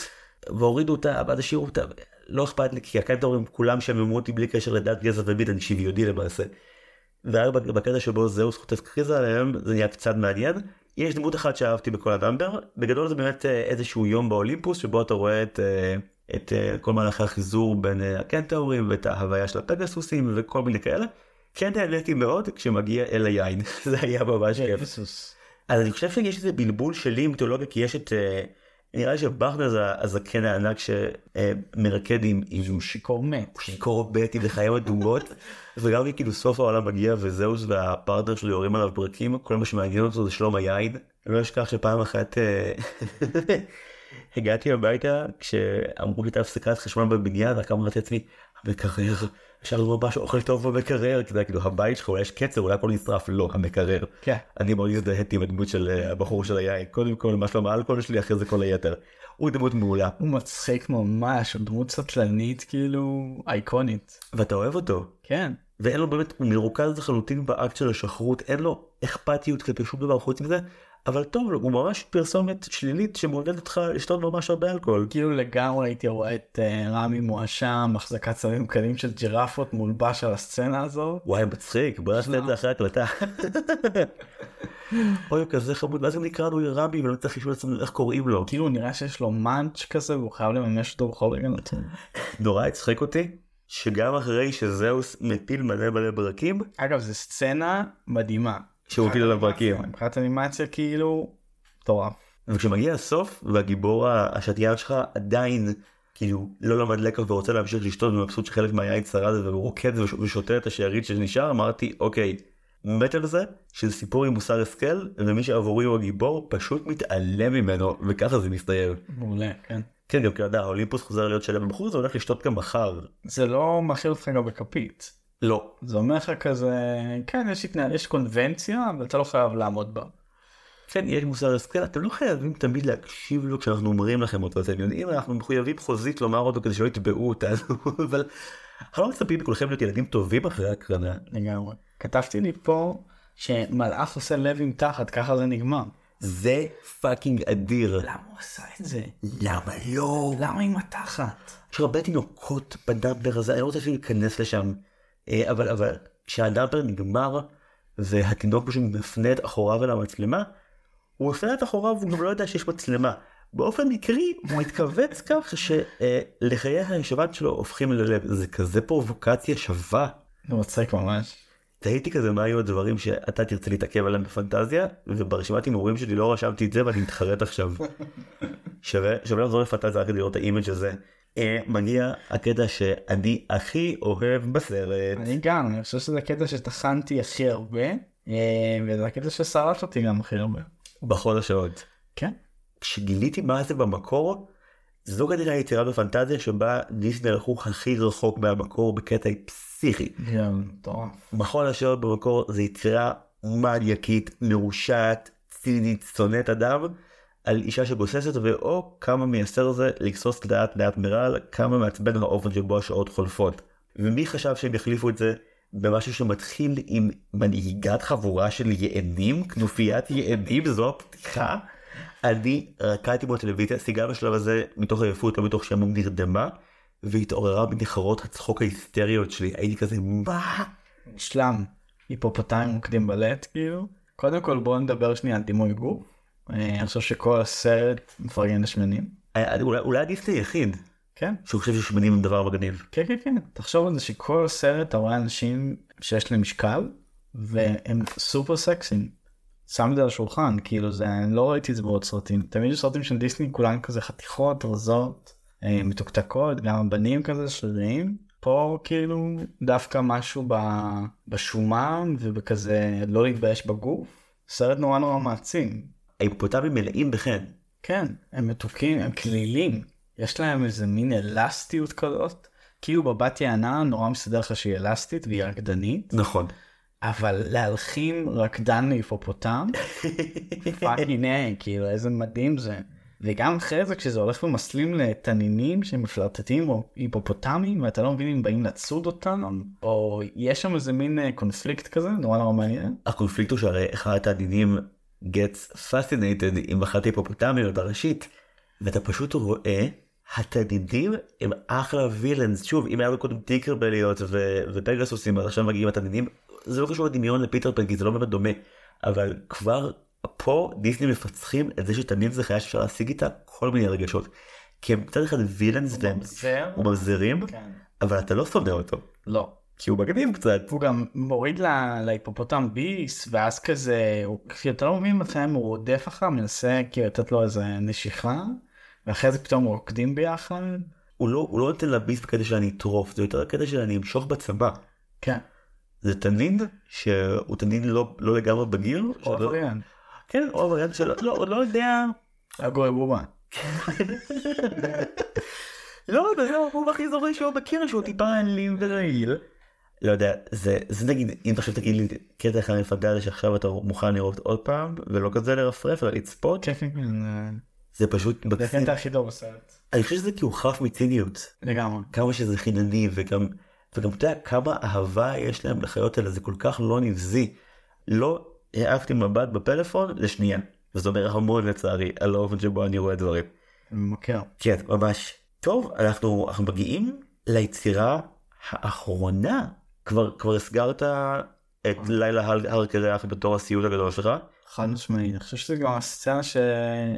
והורידו אותה ואז השאירו אותה לא אכפת לי כי הקנטורים כולם שממו אותי בלי קשר לדת גזע ומין אני שוויוני למעשה. והיה בקטע שבו זהוס חוטף קריזה עליהם זה נהיה קצת מעניין יש דמות אחת שאהבתי בכל הדמבר בגדול זה באמת איזשהו יום באולימפוס שבו אתה רואה את את כל מהלכי החיזור בין הקנטאורים ואת ההוויה של הפגסוסים וכל מיני כאלה. כן נהניתי מאוד כשמגיע אל היין זה היה ממש כיף. אז אני חושב שיש איזה בלבול שלי עם מיתולוגיה כי יש את נראה לי שבכנר זה הזקן הענק שמרקד עם עם שיכור מת שיכור מת עם לחיים אדומות וגם כאילו סוף העולם מגיע וזהוס והפרטנר שלו יורים עליו ברקים כל מה שמעניין אותו זה שלום היין. אני לא אשכח שפעם אחת הגעתי הביתה כשאמרו לי את הפסקת חשמל בבניין רק אמרתי לעצמי המקרר. אפשר לומר משהו אוכל טוב במקרר כי זה כאילו הבית שלך אולי יש קצר אולי הכל נשרף. לא המקרר. כן. אני מאוד הזדהיתי עם הדמות של הבחור של היין. קודם כל מה שלום האלכוהול שלי אחרי זה כל היתר. הוא דמות מעולה. הוא מצחיק ממש דמות סטלנית כאילו אייקונית. ואתה אוהב אותו. כן. ואין לו באמת הוא מרוכז לחלוטין באקט של השחרות אין לו אכפתיות כלפי שום דבר חוץ מזה אבל טוב הוא ממש פרסומת שלילית שמעודדת אותך לשתות ממש הרבה אלכוהול. כאילו לגמרי הייתי רואה את uh, רמי מואשם החזקת סמים קלים של ג'ירפות מולבש על הסצנה הזו. וואי מצחיק בוא נעשה את זה אחרי הקלטה. אוי כזה חמוד ואז גם נקראנו רמי ולא צריך לשאול עצמנו איך קוראים לו. כאילו נראה שיש לו מאנץ' כזה והוא חייב לממש אותו בכל רגע נתון. נורא הצחיק אותי שגם אחרי שזהוס מפיל מלא מלא ברקים. אגב זו סצנה מדהימה. שהוא כאילו לברקים. מבחינת אנימציה כאילו מטורף. וכשמגיע הסוף והגיבור השתיין שלך עדיין כאילו לא למד לקח ורוצה להמשיך לשתות ומבסוט שחלק מהיין שרד והוא רוקד ושותה את השארית שנשאר אמרתי אוקיי מת על זה שזה סיפור עם מוסר השכל ומי שעבורי הוא הגיבור פשוט מתעלם ממנו וככה זה מסתיים. מעולה כן. כן גם כי אתה האולימפוס חוזר להיות שלם בחור זה הולך לשתות גם מחר. זה לא מאכיל אותך גם בכפית. לא. זה אומר לך כזה כן יש התנהל יש קונבנציה אבל אתה לא חייב לעמוד בה. כן יש מוסר השכל אתם לא חייבים תמיד להקשיב לו כשאנחנו אומרים לכם אותו אתם יודעים אנחנו מחויבים חוזית לומר אותו כדי שלא יתבעו אותנו אבל אנחנו לא מצפים מכולכם להיות ילדים טובים אחרי הקרנה. לגמרי. כתבתי לי פה שמלאך עושה לב עם תחת, ככה זה נגמר. זה פאקינג אדיר. למה הוא עשה את זה? למה לא? למה עם התחת? יש הרבה תינוקות ב number הזה, אני לא רוצה אפילו להיכנס לשם. אה, אבל אבל כשהדאמפר נגמר והתינוק פשוט מפנה את אחוריו אל המצלמה, הוא מפנה את אחוריו והוא גם לא יודע שיש מצלמה. באופן מקרי הוא מתכווץ כך שלחיי הישבן שלו הופכים ללב. זה כזה פרובוקציה שווה. זה מצחיק ממש. תהיתי כזה מה היו הדברים שאתה תרצה להתעכב עליהם בפנטזיה וברשימת הימורים שלי לא רשמתי את זה ואני מתחרט עכשיו. שווה שווה לחזור לפנטזיה רק לראות את ה image הזה. מגיע הקטע שאני הכי אוהב בסרט. אני גם, אני חושב שזה הקטע שטחנתי הכי הרבה, אה, וזה הקטע ששרט אותי גם הכי הרבה. בכל השעות. כן. כשגיליתי מה זה במקור, זו כנראה היצירה בפנטזיה שבה דיסני הלכו הכי רחוק מהמקור בקטע פסיכי. בכל השעות במקור זה יצירה מניאקית, מרושעת, צינית, שונאת אדם, על אישה שגוססת ואו כמה מייסר זה לגסוס לאט לאט מרעל, כמה מעצבן האופן שבו השעות חולפות. ומי חשב שהם יחליפו את זה במשהו שמתחיל עם מנהיגת חבורה של יענים, כנופיית יענים, זו הפתיחה. אני רקדתי בטלוויזיה, סיגל בשלב הזה מתוך עייפות, לא מתוך שעמום נרדמה, והתעוררה מנחרות הצחוק ההיסטריות שלי, הייתי כזה מה? שלם. היפופוטיים רוקדים בלט כאילו. קודם כל בואו נדבר שנייה על דימוי גוף. אה, אני חושב שכל הסרט מפרגן לשמנים. אה, אולי אולי דיסני היחיד כן. שהוא חושב ששמנים הם דבר מגניב. כן כן כן. תחשוב על זה שכל סרט אתה רואה אנשים שיש להם משקל והם סופר סקסים. שם את זה על השולחן כאילו זה אני לא ראיתי את זה בעוד סרטים תמיד יש סרטים של דיסני כולם כזה חתיכות רזות אה, מתוקתקות גם הבנים כזה שריריים פה כאילו דווקא משהו ב, בשומן ובכזה לא להתבייש בגוף סרט נורא נורא מעצים ההיפופוטמים מלאים בחן. כן הם מתוקים הם קלילים יש להם איזה מין אלסטיות כזאת כאילו בבת יענה נורא מסתדר לך שהיא אלסטית והיא רקדנית נכון. אבל להלחים רקדן להיפופוטם fucking A, כאילו איזה מדהים זה. וגם אחרי זה כשזה הולך ומסלים לתנינים שמפלרטטים או היפופוטמים ואתה לא מבין אם באים לצוד אותם או יש שם איזה מין אה, קונפליקט כזה נורא נורא מעניין. הקונפליקט הוא שהרי אחד התעניינים gets fascinated עם אחת ההיפופוטמיות הראשית ואתה פשוט רואה התנינים הם אחלה וילאנס שוב אם היה לו קודם טינקרבליות ו- ופגסוסים אז עכשיו מגיעים התנינים זה לא קשור לדמיון לפיטר פן כי זה לא באמת דומה אבל כבר פה דיסני מפצחים את זה שתנין זה חיה שאפשר להשיג איתה כל מיני רגשות. כי הם מצד אחד וילאנס והם ממזרים כן. אבל אתה לא שונא אותו לא. כי הוא מגניב קצת. הוא גם מוריד לה- להיפופוטם ביס ואז כזה הוא אתה לא מבין מתי הוא רודף אחריו מנסה כאילו לתת לו איזה נשיכה ואחרי זה פתאום רוקדים ביחד. הוא לא הוא לא נותן לביס בקטע של אני אטרוף זה יותר קטע של אני אמשוך בצבא. כן. זה תנין שהוא תנין לא לא לגמרי בגיר. או שלא- עבריין. כן או עבריין שלא לא לא יודע. אגורי בובה. לא, זה לא, הוא הכי זורק שהוא מכיר שהוא טיפה אלים ורעיל. לא יודע, זה, זה נגיד, אם אתה עכשיו תגיד לי קטע אחד מפנטזיה שעכשיו אתה מוכן לראות עוד פעם, ולא כזה לרפרף, אלא לצפות. זה- זה פשוט זה מקסים. הקטע הכי טוב בסרט. אני חושב שזה כי הוא חף מציניות. לגמרי. כמה שזה חינני, וגם, וגם אתה יודע כמה אהבה יש להם לחיות האלה, זה כל כך לא נבזי. לא העפתי מבט בפלאפון לשנייה. וזה אומר המון לצערי על האופן שבו אני רואה דברים. מכיר. כן, ממש. טוב, אנחנו, אנחנו מגיעים ליצירה האחרונה. כבר, כבר הסגרת את לילה הר, הר קרח בתור הסיוט הגדול שלך. חד משמעית. אני חושב שזה גם הסצנה ש...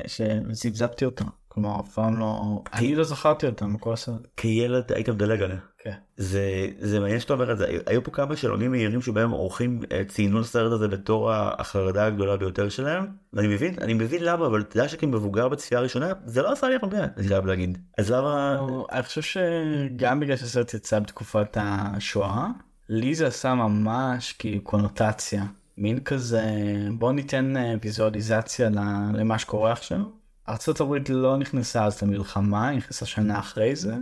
שזיבזבתי אותה. כלומר אף פעם לא... אני לא זכרתי אותה מכל הסרט. כילד היית מדלג עליה. כן. זה, זה מעניין שאתה אומר את זה. היו- פה כמה שאלונים מהירים שבהם אורחים אה, ציינו לסרט הזה בתור החרדה הגדולה ביותר שלהם. ואני מבין, אני מבין למה, אבל אתה יודע שכמבוגר בצפייה הראשונה, זה לא עשה לי הרבה, אני חייב להגיד. אז למה... אני חושב שגם בגלל שהסרט יצא בתקופת השואה, לי זה עשה ממש כאילו קונוטציה. מין כזה בוא ניתן אה, ויזואליזציה למה שקורה עכשיו. ארה"ב לא נכנסה אז למלחמה, היא נכנסה שנה אחרי זה,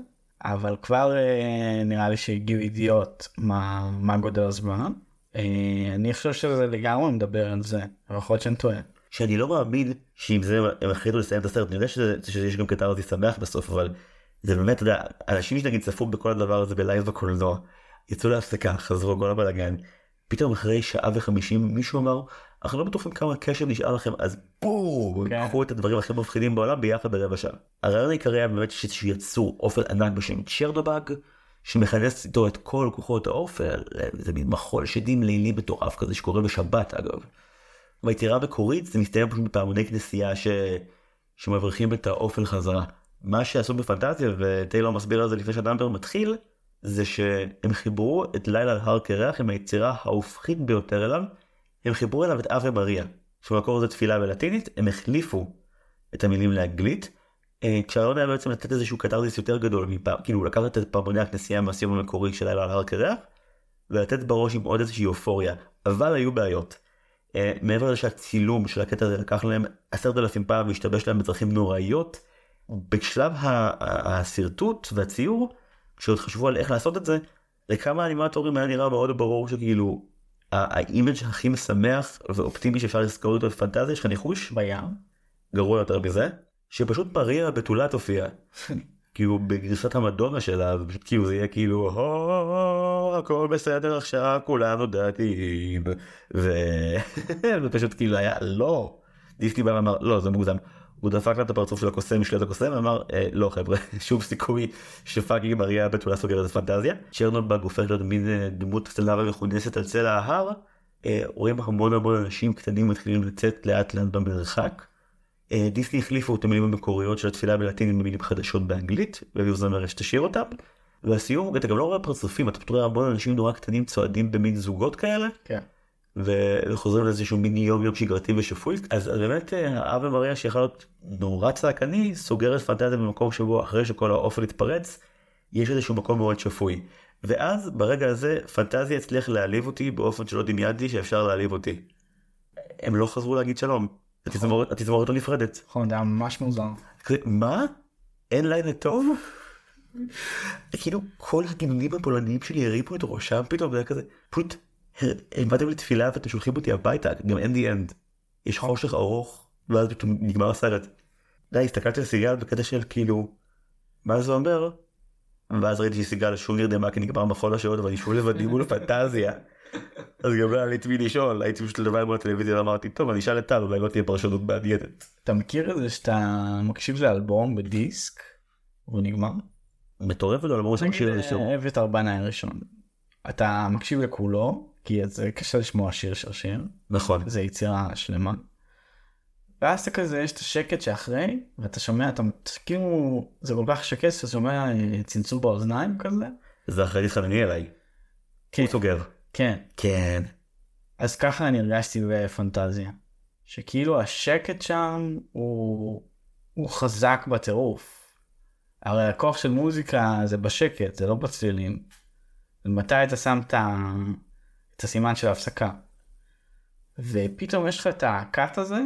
אבל כבר אה, נראה לי שהגיעו ידיעות מה, מה גודל הזמן. אה, אני חושב שזה לגמרי מדבר על זה, אבל יכול להיות שאני טועה. שאני לא מאמין שעם זה הם החליטו לסיים את הסרט, אני יודע שזה, שיש גם קטע אותי שמח בסוף, אבל זה באמת, אתה יודע, אנשים שנגיד צפו בכל הדבר הזה בלייב בקולנוע, יצאו להפסקה, חזרו כל הבלאגן, פתאום אחרי שעה וחמישים מישהו אמר אנחנו לא בטוחים כמה קשב נשאר לכם אז בואו כן. קחו את הדברים הכי מפחידים בעולם ביחד ברבע שעה. הרעיון העיקרי היה באמת יצור אופל ענק בשם צ'רנבוג שמכנס איתו את כל כוחות האופל זה מין מחול שדים לילי מטורף כזה שקורה בשבת אגב. ביצירה המקורית זה מסתיים פשוט בפעמוני כנסייה ש... שמבריחים את האופל חזרה. מה שעשו בפנטזיה וטיילור מסביר על זה לפני שהדמבר מתחיל זה שהם חיברו את לילה על הר קרח עם היצירה ההופכית ביותר אליו הם חיברו אליו את אבה מריה שבמקור זה תפילה בלטינית הם החליפו את המילים לאנגלית אה, כשהרעיון היה בעצם לתת איזשהו קתרזיס יותר גדול מפעם כאילו לקחת את פעמוני הכנסייה מהסיום המקורי של לילה על הר קרח ולתת בראש עם עוד איזושהי אופוריה אבל היו בעיות. אה, מעבר לזה שהצילום של הקטע הזה לקח להם עשרת אלפים פעם והשתבש להם בדרכים נוראיות בשלב השרטוט והציור כשעוד חשבו על איך לעשות את זה לכמה אנימטורים היה נראה מאוד ברור שכאילו ה image הכי משמח ואופטימי שאפשר לזכור אותו בפנטזיה יש לך ניחוש בים. גרוע יותר מזה שפשוט מריה הבתולה תופיע. כאילו בגרסת המדונה שלה ופשוט כאילו זה יהיה כאילו "הו, הכל בסדר עכשיו כולנו דתיים. ופשוט כאילו היה לא דיסני בא ואמר לא זה מוגזם. הוא דפק לה את הפרצוף של הקוסם משלט הקוסם ואמר "אה, לא חבר'ה שום סיכוי שפאקינג מריה הבתולה סוגרת את הפנטזיה. צ'רנובג הופך להיות מין אה, דמות קטנה ומכונסת על צלע ההר. אה, רואים המון המון אנשים קטנים מתחילים לצאת לאט לאט במרחק. אה, דיסני החליפו את המילים המקוריות של התפילה בלטינית במילים חדשות באנגלית והביאו זמרת שתשאיר אותם. והסיום אתה גם לא רואה פרצופים אתה פשוט רואה המון אנשים נורא קטנים צועדים במין זוגות כאלה כן. וחוזרים לאיזשהו מיני יום יום שגרתי ושפוי אז באמת אה, האב ומריה שיכול להיות נורא צעקני סוגרת פנטזיה במקום שבו אחרי שכל האופל התפרץ יש איזשהו מקום מאוד שפוי. ואז ברגע הזה פנטזיה הצליח להעליב אותי באופן שלא דמיינתי שאפשר להעליב אותי. הם לא חזרו להגיד שלום. התזמורת לא נפרדת. נכון, זה היה ממש מוזר. מה? אין לילה טוב? כאילו כל הגינונים הפולניים שלי הרימו את ראשם פתאום, זה היה כזה, פשוט באתם לתפילה ואתם שולחים אותי הביתה, גם אין The End. יש חושך ארוך, ואז פתאום נגמר הסרט. די, הסתכלתי על סיגל בקטע של כאילו, מה זה אומר? ואז ראיתי שסיגל שוב נרדמה כי נגמר מחול השעות אבל היא שוב לבדי מול פנטזיה. אז גם לא היה לי את מי לשאול, הייתי פשוט לבד מול הטלוויזיה ואמרתי טוב אני אשאל את טל אולי לא תהיה פרשנות מעניינת. אתה מכיר את זה שאתה מקשיב לאלבום בדיסק, והוא נגמר? מטורף ולא למרות שאני מקשיב לזה שוב. אוהב את ארבנה הראשון. אתה מקשיב לכולו, כי זה קשה לשמוע שיר של שיר, נכון. זה יצירה שלמה. ואז אתה כזה, יש את השקט שאחרי, ואתה שומע, אתה כאילו, זה כל כך שקט שאתה שומע אה, צנצול באוזניים כזה. זה אחרי תתחנני אליי. כן. הוא סוגר. כן. כן. אז ככה אני הרגשתי בפנטזיה. שכאילו השקט שם הוא, הוא חזק בטירוף. הרי הכוח של מוזיקה זה בשקט, זה לא בצלילים. ומתי אתה שם את, ה... את הסימן של ההפסקה. ופתאום יש לך את הקאט הזה,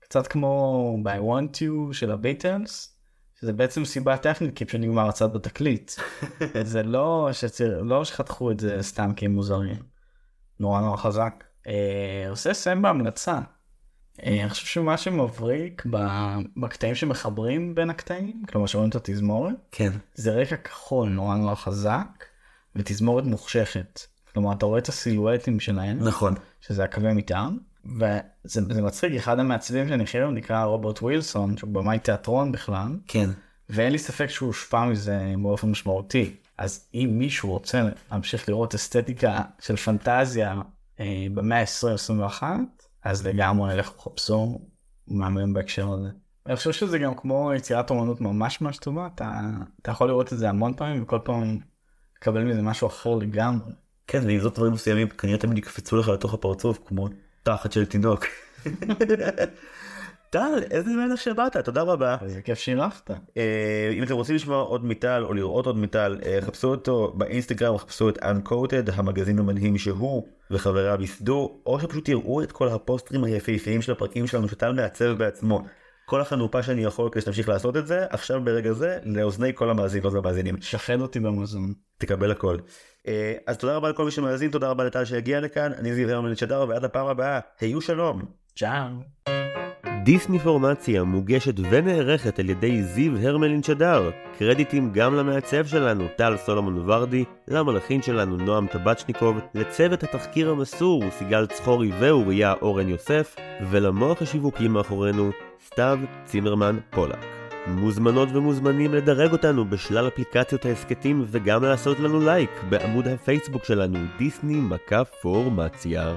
קצת כמו ב-I want you של הביטלס, שזה בעצם סיבה טכנית כי פשוט נגמר הצד בתקליט. זה לא, שציר... לא שחתכו את זה סתם כי הם מוזרים. נורא נורא חזק. אה, עושה לסיים בהמלצה. אה, אני חושב שמה שמבריק בקטעים שמחברים בין הקטעים, כלומר שרואים את התזמורת, כן. זה רקע כחול נורא נורא חזק ותזמורת מוחשכת. כלומר אתה רואה את הסילואטים שלהם, נכון. שזה הקווי מטען, וזה זה מצחיק, אחד המעצבים שאני היום נקרא רוברט ווילסון, שהוא במאי תיאטרון בכלל, כן. ואין לי ספק שהוא הושפע מזה באופן משמעותי. אז אם מישהו רוצה להמשיך לראות אסתטיקה של פנטזיה אה, במאה ה-20-21, אז לגמרי לכו חפשו, מהמם בהקשר הזה. אני חושב שזה גם כמו יצירת אומנות ממש ממש טובה, אתה, אתה יכול לראות את זה המון פעמים וכל פעם לקבל מזה משהו אחר לגמרי. כן, ועם זאת דברים מסוימים כנראה תמיד יקפצו לך לתוך הפרצוף כמו תחת של תינוק. טל, איזה מלך שבאת, תודה רבה. איזה כיף שאירחת. אה, אם אתם רוצים לשמוע עוד מטל או לראות עוד מטל, אה, חפשו אותו באינסטגרם, חפשו את Uncoated, המגזין המדהים שהוא וחבריו ייסדו, או שפשוט תראו את כל הפוסטרים היפהפיים של הפרקים שלנו שטל מעצב בעצמו. כל החנופה שאני יכול כדי שתמשיך לעשות את זה, עכשיו ברגע זה, לאוזני כל המאזינות והמאזינים. שחד אותי במזון. תקבל הכל. אה, אז תודה רבה לכל מי שמאזין, תודה רבה לטל שהגיע לכאן, אני זיו הרמן שדר, ועד הפעם הבאה, היו שלום. צ'או. דיסני פורמציה מוגשת ונערכת על ידי זיו הרמלין שדר. קרדיטים גם למעצב שלנו, טל סולומון ורדי, למלחין שלנו, נועם טבצ'ניקוב, לצוות התחקיר המסור, סיגל צחורי ואוריה אורן יוסף, ולמוח השיווקי מאחורינו, סתיו צימרמן פולק. מוזמנות ומוזמנים לדרג אותנו בשלל אפליקציות ההסכתים וגם לעשות לנו לייק בעמוד הפייסבוק שלנו, דיסני מכה פורמציה.